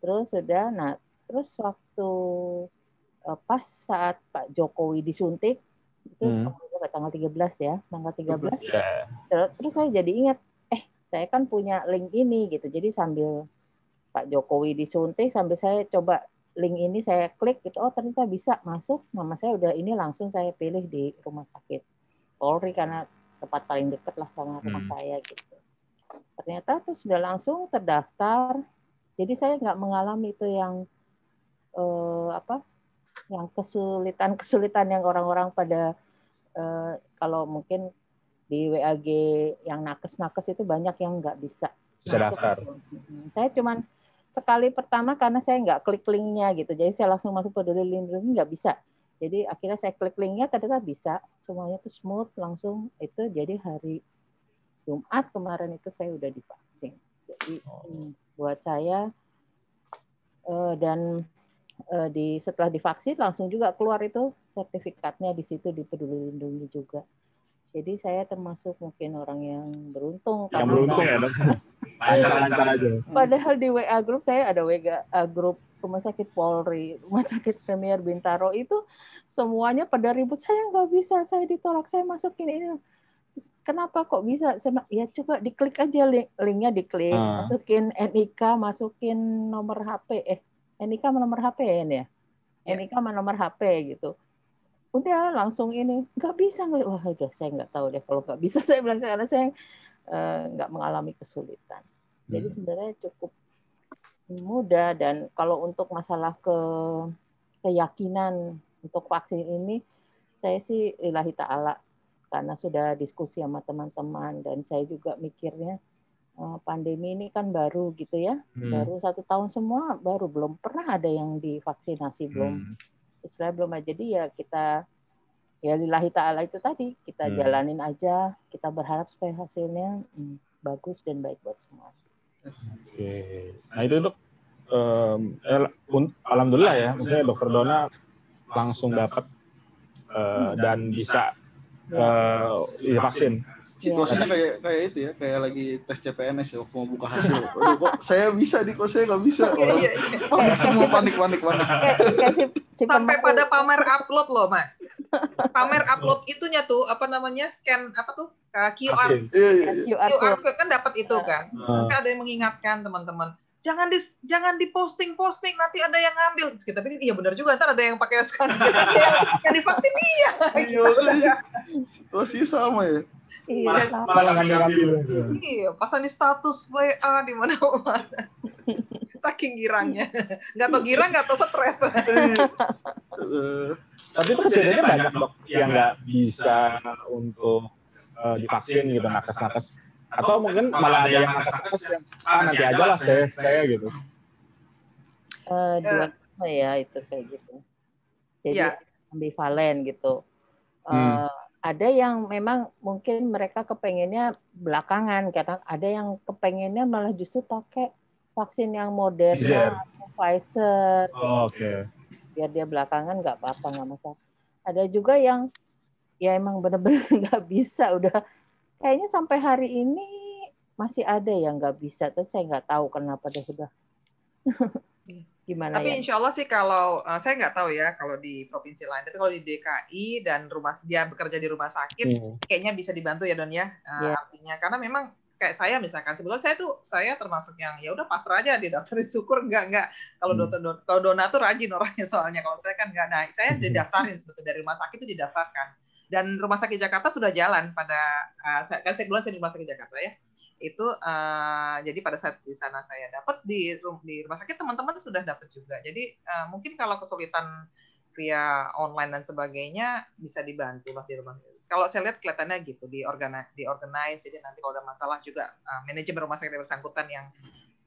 terus sudah nah terus waktu uh, pas saat Pak Jokowi disuntik itu hmm. tanggal 13 ya tanggal 13 yeah. terus, terus saya jadi ingat eh saya kan punya link ini gitu jadi sambil Pak Jokowi disuntik sampai saya coba link ini saya klik gitu oh ternyata bisa masuk nama saya udah ini langsung saya pilih di rumah sakit Polri karena tempat paling dekat lah sama rumah Hmm. saya gitu ternyata tuh sudah langsung terdaftar jadi saya nggak mengalami itu yang eh, apa yang kesulitan kesulitan yang orang-orang pada eh, kalau mungkin di WAG yang nakes-nakes itu banyak yang nggak bisa Bisa daftar. Mm, Saya cuman sekali pertama karena saya nggak klik linknya gitu, jadi saya langsung masuk peduli lindungi nggak bisa. Jadi akhirnya saya klik linknya ternyata bisa, semuanya itu smooth langsung itu jadi hari Jumat kemarin itu saya udah divaksin. Jadi mm, buat saya eh, dan eh, di setelah divaksin langsung juga keluar itu sertifikatnya di situ di peduli lindungi juga. Jadi saya termasuk mungkin orang yang beruntung Yang karena beruntung ya dok. Lancar-lancar aja. Padahal di WA grup saya ada WA grup Rumah Sakit Polri, Rumah Sakit Premier Bintaro itu semuanya pada ribut saya nggak bisa, saya ditolak, saya masukin ini. Terus, Kenapa kok bisa? Saya bilang, ya coba diklik aja link, linknya diklik, Ah. masukin NIK, masukin nomor HP, eh NIK sama nomor HP ya ini ya? Ya. NIK sama nomor HP gitu. Udah langsung ini nggak bisa nggak wah udah saya nggak tahu deh kalau nggak bisa saya bilang karena saya eh, nggak mengalami kesulitan. Jadi Hmm. sebenarnya cukup mudah dan kalau untuk masalah ke keyakinan untuk vaksin ini saya sih ilahi ta'ala karena sudah diskusi sama teman-teman dan saya juga mikirnya eh, pandemi ini kan baru gitu ya Hmm. baru satu tahun semua baru belum pernah ada yang divaksinasi belum Hmm. Istilah belum ada jadi ya kita ya lillahi ta'ala itu tadi kita Hmm. jalanin aja kita berharap supaya hasilnya hmm, bagus dan baik buat semua Oke. Nah itu dok, em, eh, un- alhamdulillah ya, maksudnya dokter Dona langsung dapat eh, dan bisa eh, divaksin. Situasinya kayak kayak itu ya, kayak lagi tes CPNS ya, waktu mau buka hasil. Aduh, kok saya bisa di kok saya nggak bisa. Iya, Orang iya, iya. panik semua panik panik panik. Sampai pada pamer upload loh, Mas. Pamer upload itunya tuh apa namanya? Scan apa tuh? Uh, QR. Iya iya. iya. QR code. kan dapat itu kan. Eh, Tapi ada yang mengingatkan teman-teman. Jangan di jangan di posting posting nanti ada yang ngambil. Terus kita pikir iya benar juga ntar ada yang pakai scan yang, yang divaksin dia. Iya. Situasinya sama ya. Iya, malah sama. malah ngambil-ngambil. Iya, pasan di status WA di mana-mana. Saking girangnya. Nggak tau girang, nggak tau stres. Iya. Eh, Tapi itu kejadiannya banyak dok yang nggak bisa untuk eh, divaksin gitu nakes-nakes. Atau mungkin malah ada yang nakes-nakes yang ah nanti aja lah saya saya gitu. Eh, dua ya itu kayak gitu. Jadi Iya. ambivalen gitu. Eh, Hmm. Ada yang memang mungkin mereka kepengennya belakangan karena ada yang kepengennya malah justru pakai vaksin yang. Moderna atau Pfizer Oh, Oke. biar dia belakangan nggak apa-apa nggak masalah. Ada juga yang ya emang benar-benar nggak bisa udah kayaknya sampai hari ini masih ada yang nggak bisa tapi saya nggak tahu kenapa deh udah gimana Tapi ya insya Allah sih kalau eh, saya nggak tahu ya kalau di provinsi lain, tapi kalau di DKI dan rumah dia bekerja di rumah sakit, Hmm. kayaknya bisa dibantu ya Don ya. Eh, Iya. Artinya karena memang kayak saya misalkan sebetulnya saya tuh saya termasuk yang ya udah pasrah aja di daftar syukur enggak enggak kalau Hmm. dokter Don- kalau Dona tuh rajin orangnya soalnya kalau saya kan enggak nah saya didaftarin sebetulnya dari rumah sakit itu didaftarkan dan rumah sakit Jakarta sudah jalan pada saya- kan saya bulan saya di rumah sakit Jakarta ya itu eh, jadi pada saat di sana saya dapat di di rumah sakit teman-teman sudah dapat juga. Jadi eh, mungkin kalau kesulitan via online dan sebagainya bisa dibantu lah di rumah. Kalau saya lihat kelihatannya gitu di organize di organize jadi nanti kalau ada masalah juga uh, manajemen rumah sakit yang bersangkutan yang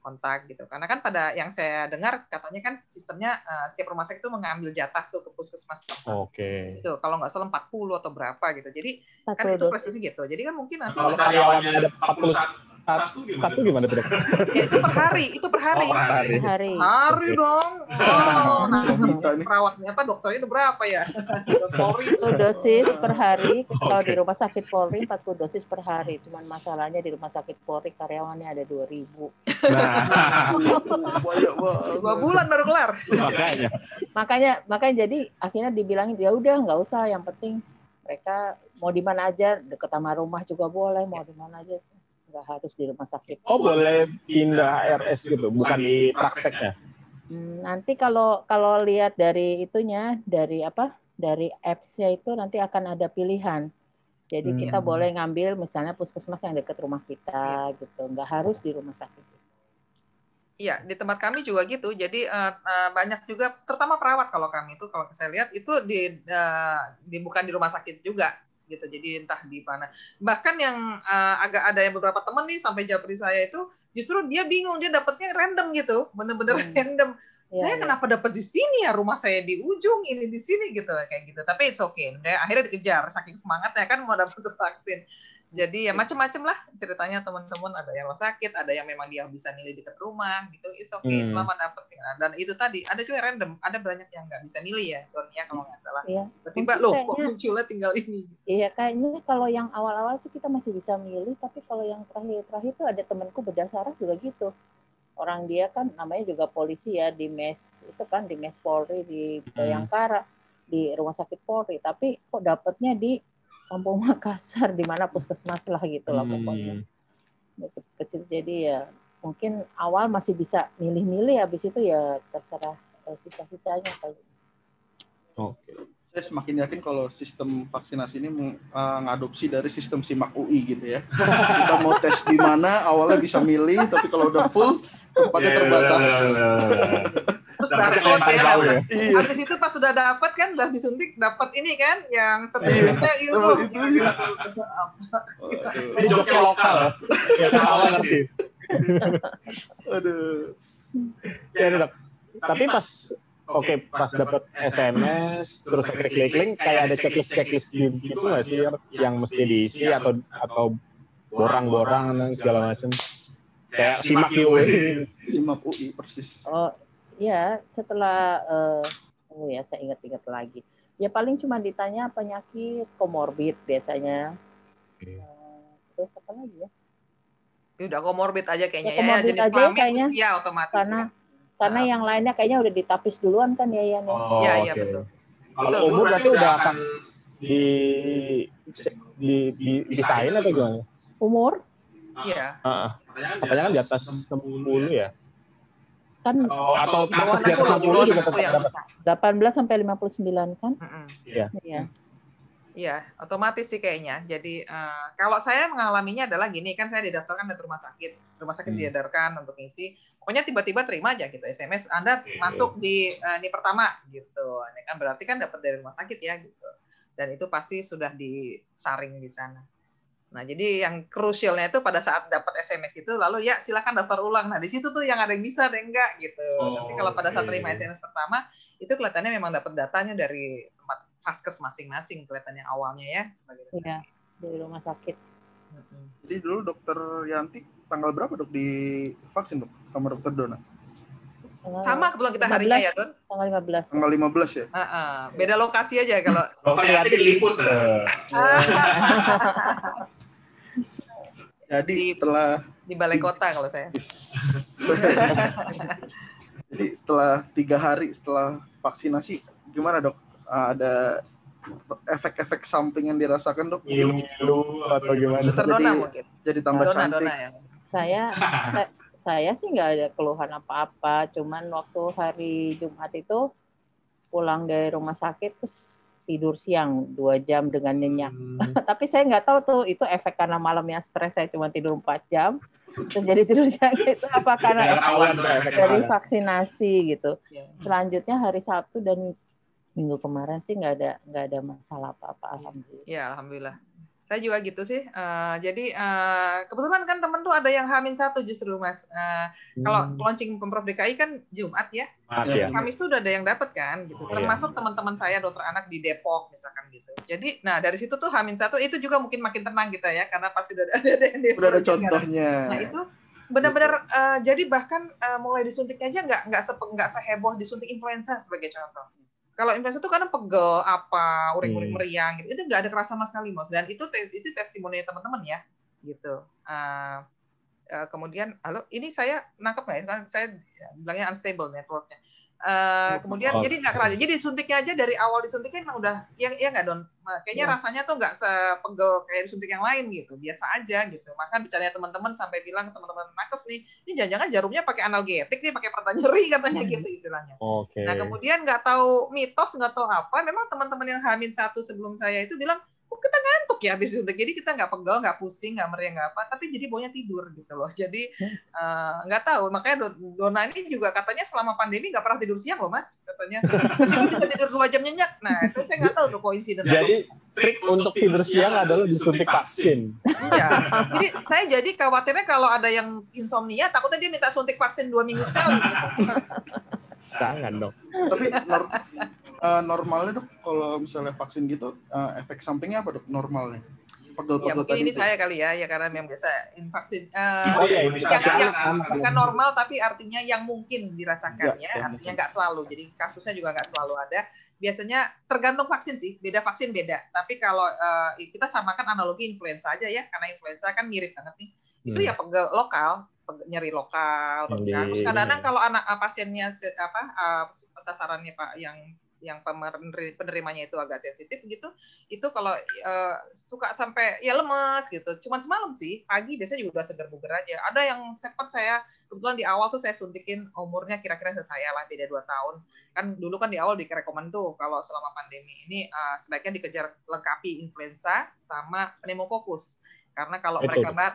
kontak gitu. Karena kan pada yang saya dengar katanya kan sistemnya uh, setiap rumah sakit itu mengambil jatah tuh ke puskesmas tempat. Oke. itu kalau nggak salah 40 atau berapa gitu. Jadi kan satu itu prestasi gitu. Jadi kan mungkin nanti Kalau karyawannya ada 41 satu gimana? tuh dok? ya, itu per hari itu per hari. Oh, per hari. hari. Hari dong. Oh, nah, perawatnya apa dokternya itu berapa ya? Polri. Satu dosis per hari. Kalau Oke. di rumah sakit Polri 40 dosis per hari. Cuman masalahnya di rumah sakit Polri karyawannya ada 2000 Nah, dua bulan baru kelar. Makanya. makanya makanya jadi akhirnya dibilangin ya udah nggak usah. Yang penting mereka mau di mana aja deket sama rumah juga boleh mau di mana aja nggak harus di rumah sakit. Oh boleh pindah RS gitu, bukan di prakteknya. Hmm, nanti kalau kalau lihat dari itunya, dari apa? Dari apps-nya itu nanti akan ada pilihan. Jadi kita Hmm. boleh ngambil misalnya puskesmas yang dekat rumah kita gitu, nggak harus di rumah sakit. Iya, di tempat kami juga gitu. Jadi eh, eh, banyak juga, terutama perawat kalau kami itu kalau saya lihat itu di, eh, di bukan di rumah sakit juga gitu. Jadi entah di mana. Bahkan yang eh, agak ada yang beberapa teman nih sampai japri saya itu justru dia bingung dia dapatnya random gitu, bener-bener Hmm. random. Iya, saya iya. kenapa dapat di sini ya rumah saya di ujung ini di sini gitu kayak gitu. Tapi it's okay. Akhirnya dikejar saking semangatnya kan mau dapat vaksin. Jadi ya macam-macam lah ceritanya teman-teman ada yang rumah sakit, ada yang memang dia bisa milih dekat rumah gitu. It's okay Hmm. selama dapat dan itu tadi ada juga random, ada banyak yang nggak bisa milih ya, Donia kalau nggak salah. Iya. Tiba-tiba Mungkin loh kok munculnya tinggal ini. Iya, kayaknya kalau yang awal-awal tuh kita masih bisa milih, tapi kalau yang terakhir-terakhir tuh ada temanku berdasarkan juga gitu. Orang dia kan namanya juga polisi ya di mes itu kan di mes Polri di Bayangkara di rumah sakit Polri, tapi kok dapatnya di Kampung Makassar di mana puskesmas lah gitu lah pokoknya. Itu kecil jadi ya mungkin awal masih bisa milih-milih habis itu ya terserah eh, sisa-sisanya kali. Oke. Saya semakin yakin kalau sistem vaksinasi ini eh, ngadopsi dari sistem SIMAK UI gitu ya. Kita mau tes di mana, awalnya bisa milih, tapi kalau udah full, tempatnya Iya, terbatas. Terus Dapatnya barcode paling ya jauh dapat. ya. Iya. Habis itu pas sudah dapat kan udah disuntik dapat ini kan yang Iya, sertifikatnya itu. iya. Gitu. Ini joknya lokal. Ya, tahu ngerti. Aduh. Ya, udah, Dok. Tapi pas oke pas dapat SMS terus klik klik link kayak ada checklist checklist gitu nggak sih yang mesti diisi atau atau borang-borang dan segala macam kayak simak UI SIMAK UI persis. Oh ya setelah eh, oh ya saya ingat-ingat lagi. Ya paling cuma ditanya penyakit komorbid biasanya. Oke. Eh, terus apa lagi ya? Ya Udah komorbid aja kayaknya Ya, ya, komorbid jenis aja kelamin kayaknya. usia otomatis. Karena ya. karena yang lainnya kayaknya udah ditapis duluan kan ya Yan. ya? Oh, Iya, iya, oke. betul. Kalau Betul. umur berarti udah akan di di di desain atau gimana? Umur Iya. Heeh. Katanya kan di atas 60 ya? kan Oh, atau di atas 60, 60 juga tetap 60 yang dapat. besar. 18 sampai 59 kan? Mm-mm. Iya. Iya, otomatis sih kayaknya. Jadi eh, kalau saya mengalaminya adalah gini, kan saya didaftarkan dari rumah sakit. Rumah sakit Hmm. diedarkan untuk ngisi. Pokoknya tiba-tiba terima aja gitu SMS Anda Oke. masuk di eh, ini pertama gitu. Ini kan berarti kan dapat dari rumah sakit ya gitu. Dan itu pasti sudah disaring di sana. Nah, jadi yang krusialnya itu pada saat dapat SMS itu lalu ya silakan daftar ulang. Nah, di situ tuh yang ada yang bisa ada yang enggak gitu. Oh, Tapi kalau pada saat oke. terima SMS pertama itu kelihatannya memang dapat datanya dari tempat vaskes masing-masing kelihatannya awalnya ya. Iya, dari rumah sakit. Jadi dulu dokter Yanti tanggal berapa dok di vaksin dok sama dokter Dona? Sama kebetulan kita harinya ya, Don. Tanggal 15. Tanggal 15 ya? Heeh. Beda lokasi aja kalau Dokter Yanti diliput. Jadi Di- setelah di balai kota kalau saya. jadi setelah tiga hari setelah vaksinasi gimana dok? Ah, Ada efek-efek samping yang dirasakan dok? Ngilu atau gimana? Jadi- mungkin. Jadi tambah Dona cantik. Dona ya. Saya sa- saya sih nggak ada keluhan apa-apa, cuman waktu hari Jumat itu pulang dari rumah sakit terus tidur siang dua jam dengan nyenyak. Tapi saya nggak tahu tuh itu efek karena malamnya stres saya cuma tidur 4 jam terus jadi tidur siang itu apa karena efek dari vaksinasi gitu. Iya. Selanjutnya hari Sabtu dan minggu kemarin sih nggak ada nggak ada masalah apa-apa alhamdulillah. Ya, alhamdulillah. Saya juga gitu sih. Eh, jadi eh, kebetulan kan temen tuh ada yang hamin satu justru mas. Eh, Kalau Hmm. launching pemprov DKI kan Jumat ya. Maaf ya. Kamis tuh udah ada yang dapat kan, gitu. Oh, Termasuk teman-teman saya dokter anak di Depok misalkan gitu. Jadi, nah dari situ tuh Hamin satu itu juga mungkin makin tenang kita ya, karena pasti udah ada ada yang Udah ada kan. contohnya. Nah itu benar-benar eh, jadi bahkan eh, mulai disuntiknya aja nggak nggak sepe, nggak seheboh disuntik influenza sebagai contoh. Kalau influenza itu kadang pegel apa uring-uring Hmm. meriang gitu, itu nggak ada kerasa sama sekali mas. Dan itu itu testimoni teman-teman ya, gitu. Eh, eh, kemudian, halo, ini saya nangkep nggak ya? Kan saya bilangnya unstable networknya. Uh, kemudian Oh. jadi nggak kerasa. Jadi suntiknya aja dari awal disuntiknya emang udah yang ya nggak don. Kayaknya Iya. rasanya tuh nggak sepegel kayak disuntik yang lain gitu. Biasa aja gitu. Maka bicaranya teman-teman sampai bilang teman-teman nakes nih, ini jangan-jangan jarumnya pakai analgetik nih, pakai perda nyeri katanya gitu istilahnya. Oke. Nah kemudian nggak tahu mitos nggak tahu apa, memang teman-teman yang hamil satu sebelum saya itu bilang, kita ngantuk ya habis suntik, jadi kita nggak pegel, nggak pusing, nggak meriang, nggak apa, tapi jadi baunya tidur gitu loh. Jadi eh, nggak tahu, makanya Don- Dona ini juga katanya selama pandemi nggak pernah tidur siang loh mas, katanya. Tiba bisa tidur dua jam nyenyak. Nah itu saya nggak tahu tuh koinsiden. Jadi trik untuk tidur siang adalah disuntik vaksin. Iya. Jadi saya jadi khawatirnya kalau ada yang insomnia, takutnya dia minta suntik vaksin dua minggu sekali. Gitu. Jangan dong. Tapi eh, normalnya dok kalau misalnya vaksin gitu eh, efek sampingnya apa dok normalnya? Ya Pegel-pegel mungkin tadi ini itu. saya kali ya, ya karena yang biasa vaksin. eh, Oh iya, yang, imunisasi yang anak. bukan normal tapi artinya yang mungkin dirasakan Ya, ya, yang artinya nggak selalu. Jadi kasusnya juga nggak selalu ada. Biasanya tergantung vaksin sih, beda vaksin beda. Tapi kalau eh, kita samakan analogi influenza aja ya, karena influenza kan mirip banget nih. Itu Hmm. ya pegel lokal, pegel- nyeri lokal. Yang di- Terus kadang-kadang kalau anak pasiennya apa eh, sasarannya pak yang yang penerimanya itu agak sensitif gitu, itu kalau eh, suka sampai ya lemes gitu. Cuman semalam sih, pagi biasanya juga udah seger buger aja. Ada yang sempat saya kebetulan di awal tuh saya suntikin umurnya kira-kira sesaya lah beda dua tahun. Kan dulu kan di awal direkomend tuh kalau selama pandemi ini eh, sebaiknya dikejar lengkapi influenza sama pneumokokus. Karena kalau Itu. mereka bat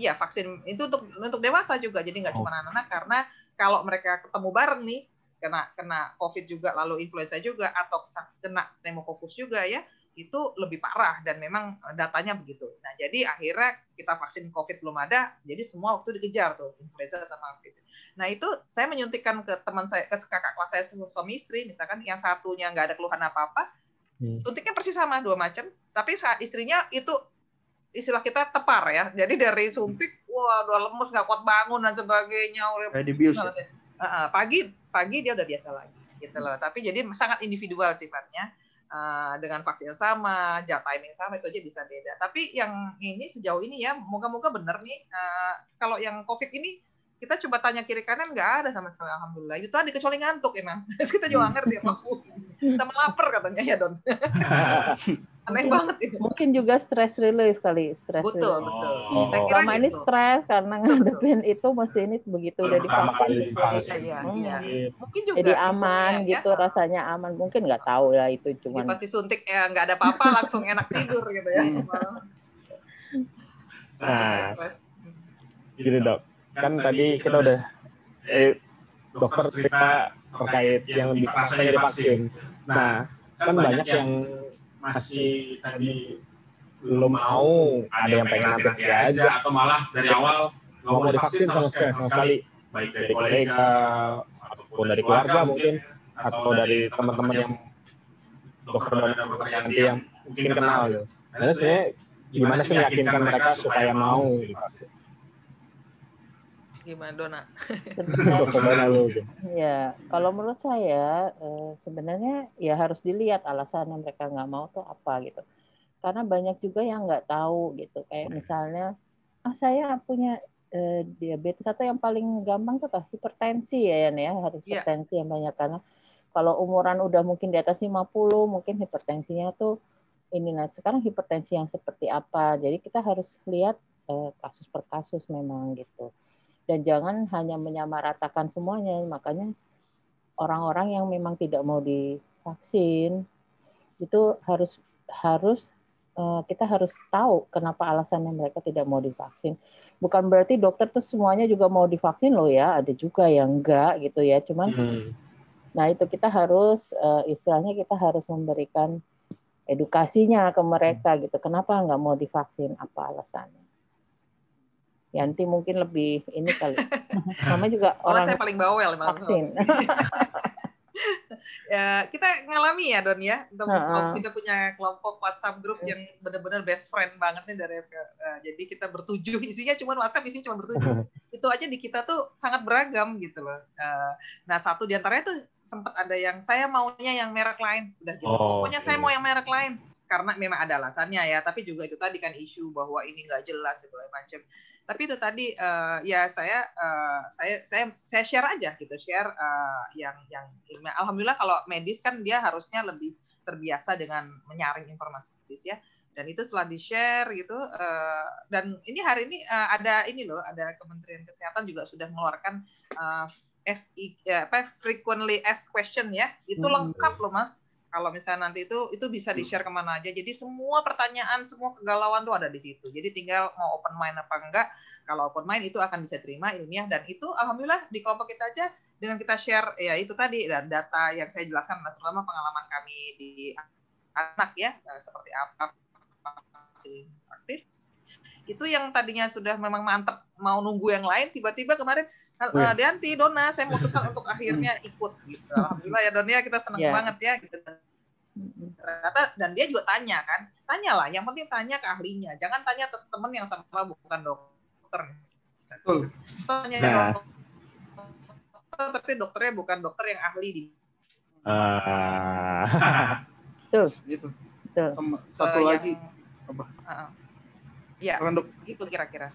Iya vaksin itu untuk untuk dewasa juga jadi nggak cuma anak-anak karena kalau mereka ketemu bareng nih kena kena covid juga lalu influenza juga atau kena pneumokokus juga ya itu lebih parah dan memang eh, datanya begitu. Nah jadi akhirnya kita vaksin covid belum ada jadi semua waktu dikejar tuh influenza sama vaksin. Nah itu saya menyuntikkan ke teman saya ke kakak kelas saya suami istri misalkan yang satunya nggak ada keluhan apa-apa Hmm. suntiknya persis sama dua macam tapi saat istrinya itu istilah kita tepar ya jadi dari suntik wah udah lemes nggak kuat bangun dan sebagainya ya? Heeh, pagi pagi dia udah biasa lagi gitu loh tapi jadi sangat individual sifatnya Eh, dengan vaksin yang sama, jam timing sama itu aja bisa beda. Tapi yang ini sejauh ini ya, moga-moga bener nih. eh, kalau yang COVID ini kita coba tanya kiri kanan nggak ada sama sekali alhamdulillah. Itu tadi kecuali ngantuk emang. kita juga ngerti apa sama lapar katanya ya Don. Aneh banget ini. Mungkin juga stress relief kali, stress Betul, relief. betul. Oh. Saya kira Selama ini gitu. stres karena ngadepin itu mesti ini begitu udah divaksin. Iya, Hmm. iya. Mungkin juga Jadi infonya aman ya. gitu, rasanya aman. Mungkin nggak tahu ya itu Jadi cuman pasti suntik ya nggak ada apa-apa langsung enak tidur gitu ya Hmm. semua. Nah. Stres. Gini dok, kan tadi kita udah eh, dokter cerita terkait yang di rasanya divaksin. Nah, kan banyak yang masih tadi belum mau, ada yang pengen nanti aja, atau malah dari awal nggak mau divaksin sama sekali, sama sekali, baik dari kolega ataupun dari keluarga mungkin, atau dari teman-teman yang dokter dan dokter Yanti yang mungkin kenal gitu. Nah, sebenarnya gimana sih meyakinkan mereka supaya mau divaksin? Gimana Dona? sebenarnya ya kalau menurut saya eh, sebenarnya ya harus dilihat alasannya mereka nggak mau tuh apa gitu. Karena banyak juga yang nggak tahu gitu. Kayak misalnya ah saya punya eh, diabetes atau yang paling gampang tuh apa? hipertensi ya Yan, ya harus Iya. hipertensi yang banyak karena kalau umuran udah mungkin di atas 50 mungkin hipertensinya tuh ini nah sekarang hipertensi yang seperti apa jadi kita harus lihat eh, kasus per kasus memang gitu dan jangan hanya menyamaratakan semuanya makanya orang-orang yang memang tidak mau divaksin itu harus harus eh, kita harus tahu kenapa alasannya mereka tidak mau divaksin bukan berarti dokter tuh semuanya juga mau divaksin loh ya ada juga yang enggak gitu ya cuman Hmm. Nah, itu kita harus eh, istilahnya kita harus memberikan edukasinya ke mereka gitu. Kenapa nggak mau divaksin? Apa alasannya? Yanti mungkin lebih ini kali. Mama juga Soalnya saya orang paling bawel emang. vaksin. ya, kita ngalami ya Don ya. Untuk Ha-ha. kita punya kelompok WhatsApp grup yang benar-benar best friend banget nih dari eh, jadi kita bertujuh isinya cuma WhatsApp isinya cuma bertujuh. itu aja di kita tuh sangat beragam gitu loh. Eh, nah satu di antaranya tuh sempat ada yang saya maunya yang merek lain, udah gitu. Oh, Pokoknya saya oke. mau yang merek lain karena memang ada alasannya ya. Tapi juga itu tadi kan isu bahwa ini nggak jelas segala macam. Tapi itu tadi uh, ya saya uh, saya saya saya share aja gitu, share uh, yang yang alhamdulillah kalau medis kan dia harusnya lebih terbiasa dengan menyaring informasi medis ya. Dan itu setelah di-share gitu uh, dan ini hari ini uh, ada ini loh, ada Kementerian Kesehatan juga sudah mengeluarkan uh, FI ya, apa frequently asked question ya. Itu hmm. lengkap loh Mas kalau misalnya nanti itu itu bisa di share ke mana aja. Jadi semua pertanyaan semua kegalauan tuh ada di situ. Jadi tinggal mau open mind apa enggak kalau open mind itu akan bisa terima ilmiah. Dan itu alhamdulillah di kelompok kita aja dengan kita share ya itu tadi dan data yang saya jelaskan terutama pengalaman kami di anak ya eh, seperti apa aktif. Itu yang tadinya sudah memang mantep mau nunggu yang lain tiba-tiba kemarin uh, Dianti, Dona, saya memutuskan untuk akhirnya ikut gitu. Alhamdulillah ya Dona, kita senang yeah. banget ya gitu. Ternyata dan dia juga tanya kan, tanyalah. Yang penting tanya ke ahlinya, jangan tanya ke teman yang sama bukan dokter. Betul. Tanya nah. dokter, tapi dokternya bukan dokter yang ahli di. Uh. Tuh. Gitu. Tuh. Satu uh, lagi yang, apa? Uh, ya, gitu kira-kira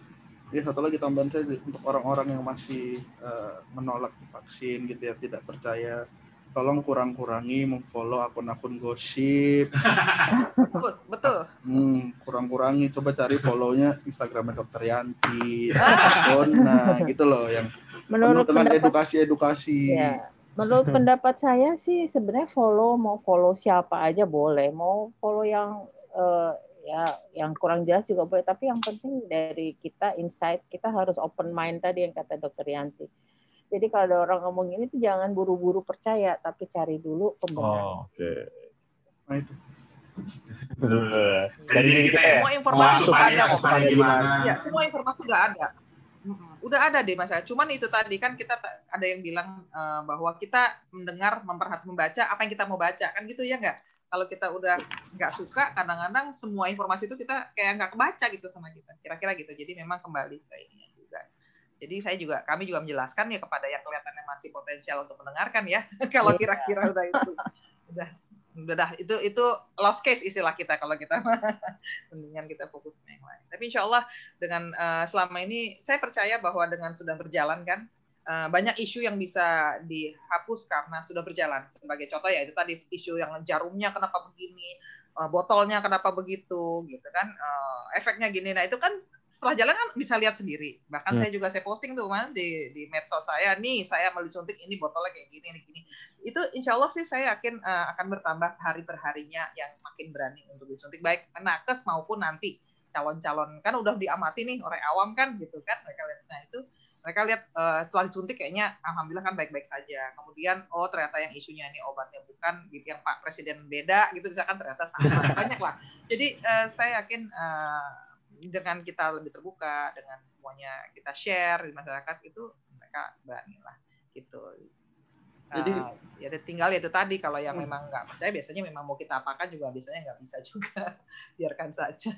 ya satu lagi tambahan saya untuk orang-orang yang masih uh, menolak vaksin gitu ya tidak percaya tolong kurang-kurangi memfollow akun-akun gosip. Betul betul. Hmm, kurang-kurangi coba cari follownya instagramnya dokter Yanti. Dona gitu loh yang menurut dengan edukasi-edukasi. Ya. menurut pendapat saya sih sebenarnya follow mau follow siapa aja boleh. Mau follow yang uh, ya yang kurang jelas juga boleh tapi yang penting dari kita insight kita harus open mind tadi yang kata dokter Yanti. Jadi kalau ada orang ngomong ini tuh jangan buru-buru percaya tapi cari dulu pembenaran. Oh, oke. Okay. nah itu. Jadi kita ya, semua informasi sudah ada gimana. Ya semua informasi sudah ada. Udah ada deh mas. Cuman itu tadi kan kita ada yang bilang uh, bahwa kita mendengar memperhati membaca apa yang kita mau baca. Kan gitu ya nggak kalau kita udah nggak suka kadang-kadang semua informasi itu kita kayak nggak kebaca gitu sama kita. Kira-kira gitu. Jadi memang kembali ke ini juga. Jadi saya juga kami juga menjelaskan ya kepada yang kelihatannya masih potensial untuk mendengarkan ya. Kalau iya. kira-kira udah itu udah udah itu itu lost case istilah kita kalau kita mendingan kita fokus ke yang lain. Tapi insya Allah dengan uh, selama ini saya percaya bahwa dengan sudah berjalan kan Eh, banyak isu yang bisa dihapus karena sudah berjalan. Sebagai contoh ya itu tadi isu yang jarumnya kenapa begini, uh, botolnya kenapa begitu, gitu kan, uh, efeknya gini. Nah itu kan setelah jalan kan bisa lihat sendiri. Bahkan hmm. saya juga saya posting tuh mas di di medsos saya, nih saya mau disuntik ini botolnya kayak gini, ini gini. Itu insya Allah sih saya yakin uh, akan bertambah hari per harinya yang makin berani untuk disuntik baik nakes maupun nanti calon-calon kan udah diamati nih orang awam kan gitu kan mereka lihat nah itu mereka lihat uh, setelah disuntik kayaknya alhamdulillah kan baik-baik saja. Kemudian oh ternyata yang isunya ini obatnya bukan yang Pak Presiden beda gitu misalkan ternyata sama banyak lah. Jadi uh, saya yakin uh, dengan kita lebih terbuka dengan semuanya kita share di masyarakat itu mereka berani lah gitu. Jadi uh, ya tinggal itu tadi kalau yang hmm. memang nggak percaya biasanya memang mau kita apakan juga biasanya nggak bisa juga biarkan saja.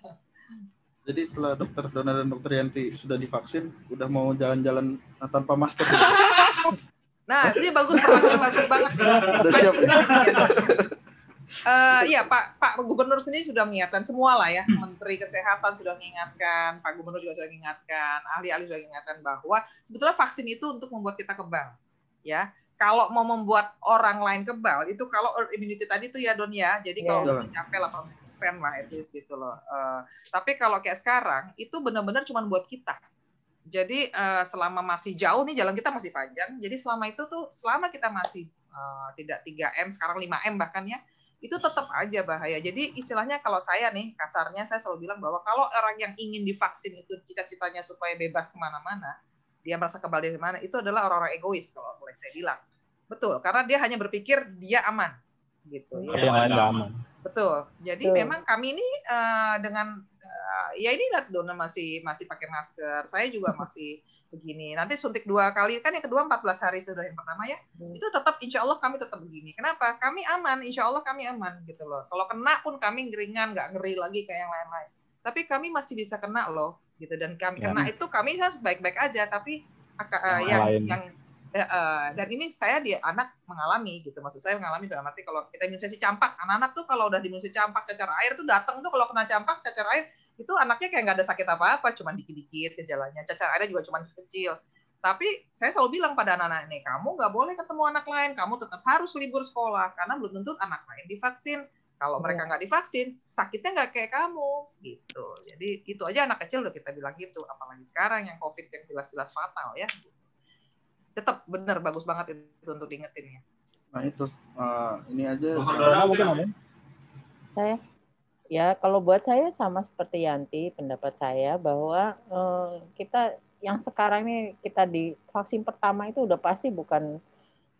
Jadi setelah dokter Dona dan dokter Yanti sudah divaksin, udah mau jalan-jalan tanpa masker. Nah, ini bagus pertanyaan bagus banget. Udah siap ya? Uh, iya Pak Pak Gubernur sendiri sudah mengingatkan semua lah ya Menteri Kesehatan sudah mengingatkan Pak Gubernur juga sudah mengingatkan ahli-ahli sudah mengingatkan bahwa sebetulnya vaksin itu untuk membuat kita kebal ya kalau mau membuat orang lain kebal itu kalau immunity tadi itu ya Don ya jadi yeah. kalau mencapai 8 persen lah at least gitu loh. Uh, tapi kalau kayak sekarang itu benar-benar cuma buat kita. Jadi uh, selama masih jauh nih jalan kita masih panjang. Jadi selama itu tuh selama kita masih uh, tidak 3 m sekarang 5 m bahkan ya itu tetap aja bahaya. Jadi istilahnya kalau saya nih kasarnya saya selalu bilang bahwa kalau orang yang ingin divaksin itu cita-citanya supaya bebas ke mana-mana, dia merasa kebal dari mana itu adalah orang-orang egois kalau boleh saya bilang. Betul karena dia hanya berpikir dia aman gitu. Ya. yang lain aman betul. Jadi betul. memang kami ini uh, dengan uh, ya ini lihat Dona masih masih pakai masker. Saya juga masih begini. Nanti suntik dua kali. Kan yang kedua 14 hari sudah yang pertama ya. Hmm. itu tetap insya Allah kami tetap begini. Kenapa? Kami aman. Insya Allah kami aman gitu loh. Kalau kena pun kami ringan nggak ngeri lagi kayak yang lain-lain. Tapi kami masih bisa kena loh gitu. Dan kami ya. kena itu kami baik-baik aja. Tapi uh, yang yang, yang uh, dan ini saya di anak mengalami gitu maksud saya mengalami dalam arti kalau kita imunisasi campak anak-anak tuh kalau udah diimunisasi campak cacar air tuh datang tuh kalau kena campak cacar air itu anaknya kayak nggak ada sakit apa-apa, cuma dikit-dikit gejalanya. Cacar airnya juga cuma kecil. Tapi saya selalu bilang pada anak-anak ini, kamu nggak boleh ketemu anak lain, kamu tetap harus libur sekolah karena belum tentu anak lain divaksin. Kalau mereka nggak divaksin, sakitnya nggak kayak kamu, gitu. Jadi itu aja anak kecil udah kita bilang gitu, apalagi sekarang yang COVID yang jelas-jelas fatal ya. Tetap benar bagus banget itu untuk diingetin ya. Nah itu uh, ini aja. Mungkin ngomong. Saya ya kalau buat saya sama seperti Yanti pendapat saya bahwa eh, kita yang sekarang ini kita di vaksin pertama itu udah pasti bukan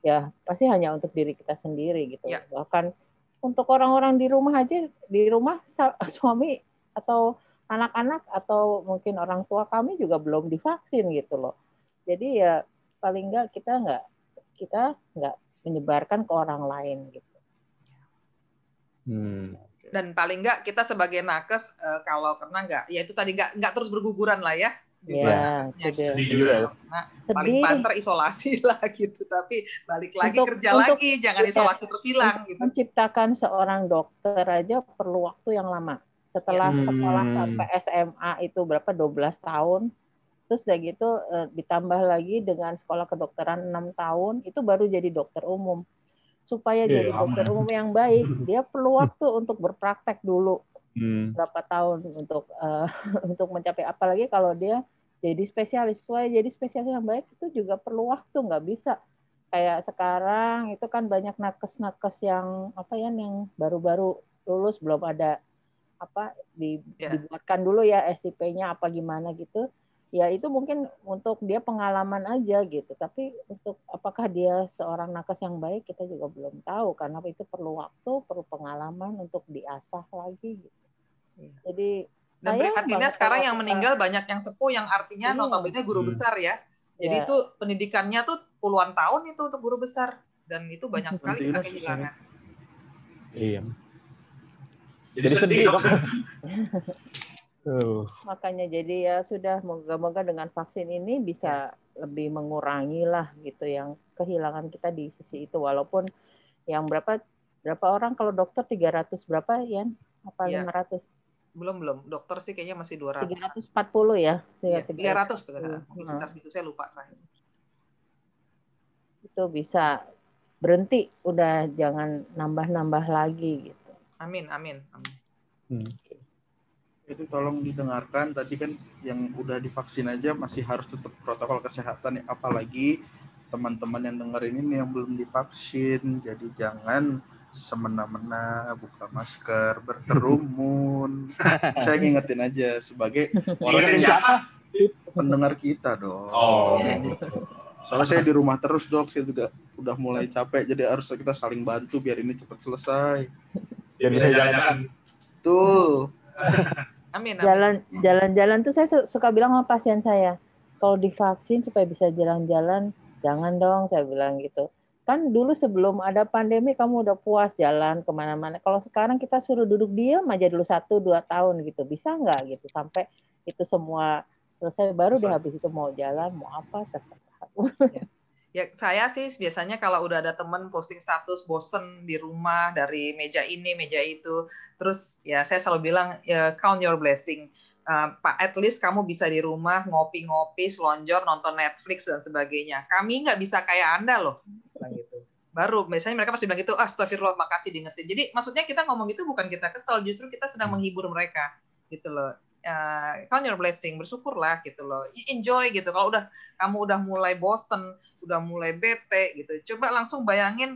ya pasti hanya untuk diri kita sendiri gitu. Ya. Bahkan untuk orang-orang di rumah aja di rumah suami atau anak-anak atau mungkin orang tua kami juga belum divaksin gitu loh. Jadi ya paling enggak kita enggak kita enggak menyebarkan ke orang lain gitu. Hmm. Dan paling nggak kita sebagai nakes eh, kalau kena nggak, ya itu tadi nggak nggak terus berguguran lah ya. Gitu. Ya, Nakesnya. itu dia. Sedih juga ya. paling banter isolasi lah gitu tapi balik lagi Untuk- kerja untuk- lagi jangan ya, isolasi terus hilang gitu menciptakan seorang dokter aja perlu waktu yang lama. Setelah Ya. sekolah Hmm. sampai SMA itu berapa 12 tahun, terus udah gitu eh, ditambah lagi dengan sekolah kedokteran 6 tahun, itu baru jadi dokter umum. Supaya Iya, jadi lama. dokter umum yang baik, dia perlu waktu untuk berpraktek dulu Hmm. berapa tahun untuk eh, untuk mencapai apalagi kalau dia jadi spesialis supaya jadi spesialis yang baik itu juga perlu waktu nggak bisa kayak sekarang itu kan banyak nakes-nakes yang apa ya yang baru-baru lulus belum ada apa di, Ya. dibuatkan dulu ya SIP-nya apa gimana gitu ya itu mungkin untuk dia pengalaman aja gitu tapi untuk apakah dia seorang nakes yang baik kita juga belum tahu karena itu perlu waktu perlu pengalaman untuk diasah lagi gitu Iya. jadi dan prihatinnya sekarang yang kita- meninggal banyak yang sepuh yang artinya Iya. notabene guru Hmm. besar ya jadi Ya. itu pendidikannya tuh puluhan tahun itu untuk guru besar dan itu banyak sekali Pentingnya kita kehilangan Iya. Jadi sedih dok. Tuh. makanya jadi ya sudah moga-moga dengan vaksin ini bisa lebih mengurangi lah gitu yang kehilangan kita di sisi itu. Walaupun yang berapa berapa orang? Kalau dokter 300 berapa ya apa Iya. 500 belum belum. Dokter sih kayaknya masih 200 340 ya Iya, 300 300 betul Hmm. mungkin sekitar segitu saya lupa terakhir. Itu bisa berhenti udah jangan nambah-nambah lagi gitu. Amin amin amin. Hmm. Itu tolong didengarkan tadi kan yang udah divaksin aja masih harus tetap protokol kesehatan ya. apalagi teman-teman yang dengerin ini yang belum divaksin jadi jangan semena-mena buka masker berkerumun saya ngingetin aja sebagai orang yang siapa? pendengar kita dong Oh. soalnya saya di rumah terus dok saya juga udah mulai capek jadi harus kita saling bantu biar ini cepat selesai Biar bisa jalan-jalan. tuh amin, amin. jalan jalan-jalan tuh saya su- suka bilang sama pasien saya kalau divaksin supaya bisa jalan-jalan jangan dong saya bilang gitu. Kan dulu sebelum ada pandemi kamu udah puas jalan ke mana-mana. Kalau sekarang kita suruh duduk diam aja dulu satu dua tahun gitu bisa nggak gitu? Sampai itu semua selesai baru deh habis itu mau jalan mau apa terserah Ya, saya sih biasanya kalau udah ada temen posting status bosen di rumah dari meja ini, meja itu, terus ya saya selalu bilang ya, count your blessing. Uh, Pak, at least kamu bisa di rumah ngopi-ngopi, selonjor, nonton Netflix dan sebagainya. Kami nggak bisa kayak Anda loh. Bilang gitu. Baru biasanya mereka pasti bilang gitu, astagfirullah, makasih diingetin. Jadi maksudnya kita ngomong gitu bukan kita kesel, justru kita sedang menghibur mereka gitu loh. Uh, count your blessing, bersyukurlah gitu loh. Enjoy gitu. Kalau udah kamu udah mulai bosen, udah mulai bete gitu, coba langsung bayangin,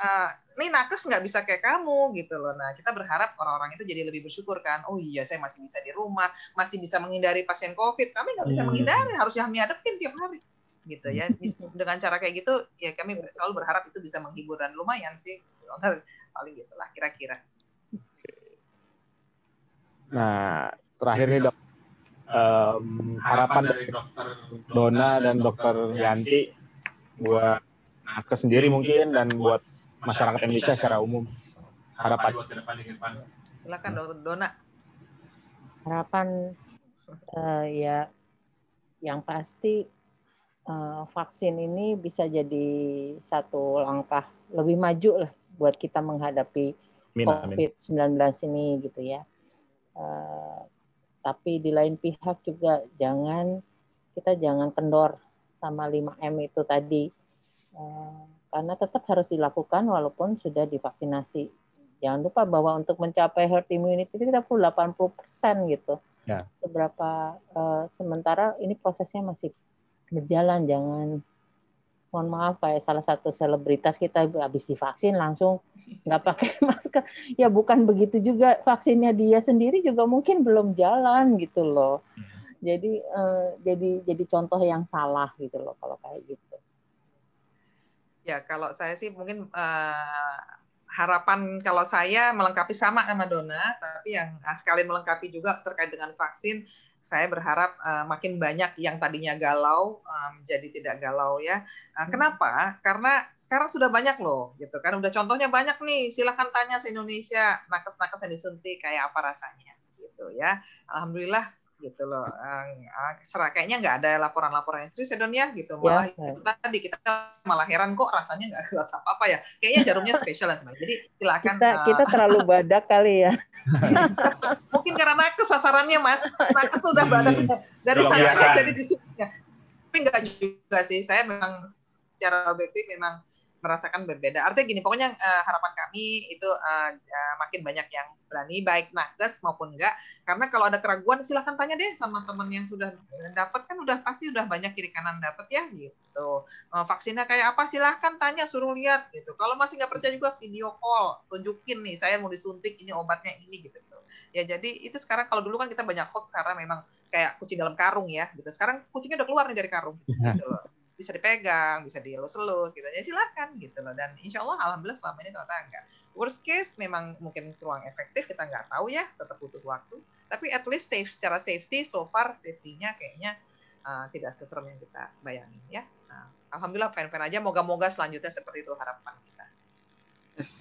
uh, nih nakes nggak bisa kayak kamu gitu loh. Nah kita berharap orang-orang itu jadi lebih bersyukur kan. Oh iya saya masih bisa di rumah, masih bisa menghindari pasien COVID. Kami nggak bisa Hmm. menghindari, harus kami hadapin tiap hari gitu ya. Dengan cara kayak gitu ya kami selalu berharap itu bisa menghibur dan lumayan sih. Paling gitulah kira-kira. Nah, terakhir nih dok, Em, harapan dari dokter Dona dan dokter Yanti buat nakes sendiri mungkin dan buat masyarakat Indonesia secara umum. Harapan buat ke depan ke depan. Silakan dokter Dona. harapan eh, ya yang pasti eh, vaksin ini bisa jadi satu langkah lebih maju lah buat kita menghadapi Amin, amin. COVID-19 ini gitu ya. Eh, tapi di lain pihak juga jangan kita jangan kendor sama 5M itu tadi. Uh, karena tetap harus dilakukan walaupun sudah divaksinasi. Jangan lupa bahwa untuk mencapai herd immunity itu kita perlu 80% gitu. Ya. Seberapa uh, sementara ini prosesnya masih berjalan, jangan mohon maaf kayak salah satu selebritas kita habis divaksin langsung nggak pakai masker. Ya bukan begitu juga vaksinnya dia sendiri juga mungkin belum jalan gitu loh. Jadi uh, jadi jadi contoh yang salah gitu loh kalau kayak gitu. Ya, kalau saya sih mungkin uh, harapan kalau saya melengkapi sama sama Dona, tapi yang sekalian melengkapi juga terkait dengan vaksin, saya berharap uh, makin banyak yang tadinya galau uh, menjadi tidak galau ya. Uh, kenapa? Karena sekarang sudah banyak loh, gitu kan. Udah contohnya banyak nih. Silahkan tanya se Indonesia nakes-nakes yang disuntik kayak apa rasanya, gitu ya. Alhamdulillah gitu loh. Uh, kayaknya nggak ada laporan-laporan yang serius ya Don ya gitu. Malah ya, itu tadi kita malah heran kok rasanya nggak kelas apa apa ya. Kayaknya jarumnya spesial dan sebagainya. Jadi silakan. Kita, uh, kita terlalu badak kali ya. Mungkin karena nakes sasarannya mas. Nakes sudah badak dari sana jadi disebutnya. Tapi nggak juga sih. Saya memang secara objektif memang merasakan berbeda. Artinya gini, pokoknya uh, harapan kami itu uh, makin banyak yang berani, baik nakes maupun enggak. Karena kalau ada keraguan, silahkan tanya deh sama teman yang sudah dapat kan udah pasti udah banyak kiri kanan dapat ya gitu. Uh, vaksinnya kayak apa? Silahkan tanya, suruh lihat gitu. Kalau masih nggak percaya juga video call, tunjukin nih saya mau disuntik ini obatnya ini gitu. Ya jadi itu sekarang kalau dulu kan kita banyak hoax karena memang kayak kucing dalam karung ya gitu. Sekarang kucingnya udah keluar nih dari karung. Gitu bisa dipegang, bisa dielus-elus gitu. Jadi silakan gitu loh. Dan insya Allah alhamdulillah selama ini ternyata enggak. Worst case memang mungkin kurang efektif, kita nggak tahu ya, tetap butuh waktu. Tapi at least safe secara safety, so far safety-nya kayaknya uh, tidak seserem yang kita bayangin ya. Nah, alhamdulillah fan-fan aja. Moga-moga selanjutnya seperti itu harapan kita. Yes.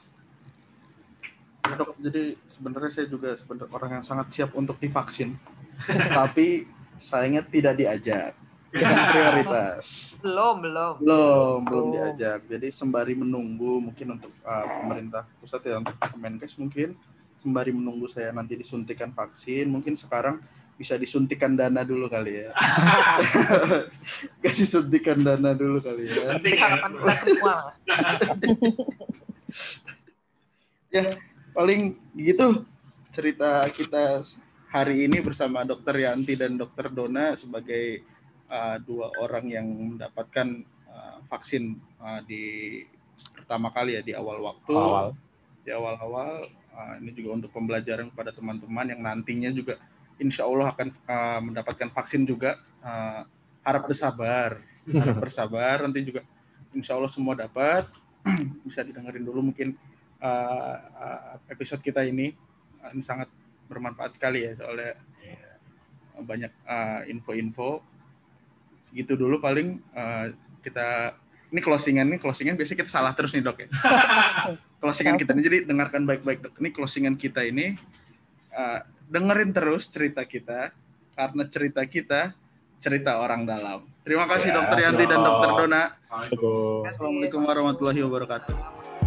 Ya, dok, jadi sebenarnya saya juga sebenarnya orang yang sangat siap untuk divaksin, tapi sayangnya tidak diajak prioritas. Belum, belum. Belum, belum diajak. Jadi sembari menunggu mungkin untuk uh, pemerintah pusat ya untuk Kemenkes mungkin sembari menunggu saya nanti disuntikan vaksin, mungkin sekarang bisa disuntikan dana dulu kali ya. Kasih suntikan dana dulu kali ya. Harapan kita semua, Mas. ya, paling gitu cerita kita hari ini bersama Dokter Yanti dan Dokter Dona sebagai uh, dua orang yang mendapatkan uh, vaksin uh, di pertama kali ya di awal waktu. Awal. di awal-awal uh, ini juga untuk pembelajaran kepada teman-teman yang nantinya juga insya Allah akan uh, mendapatkan vaksin juga. Uh, harap bersabar. Harap bersabar. Nanti juga insya Allah semua dapat. Bisa didengarin dulu mungkin uh, uh, episode kita ini. Uh, ini sangat bermanfaat sekali ya soalnya banyak info-info segitu dulu paling uh, kita ini closingan ini closingan biasanya kita salah terus nih dok ya. Closingan kita ini jadi dengarkan baik-baik dok. Ini closingan kita ini uh, dengerin terus cerita kita karena cerita kita cerita orang dalam. Terima kasih ya, dokter Yanti dan dokter Dona. Assalamualaikum warahmatullahi wabarakatuh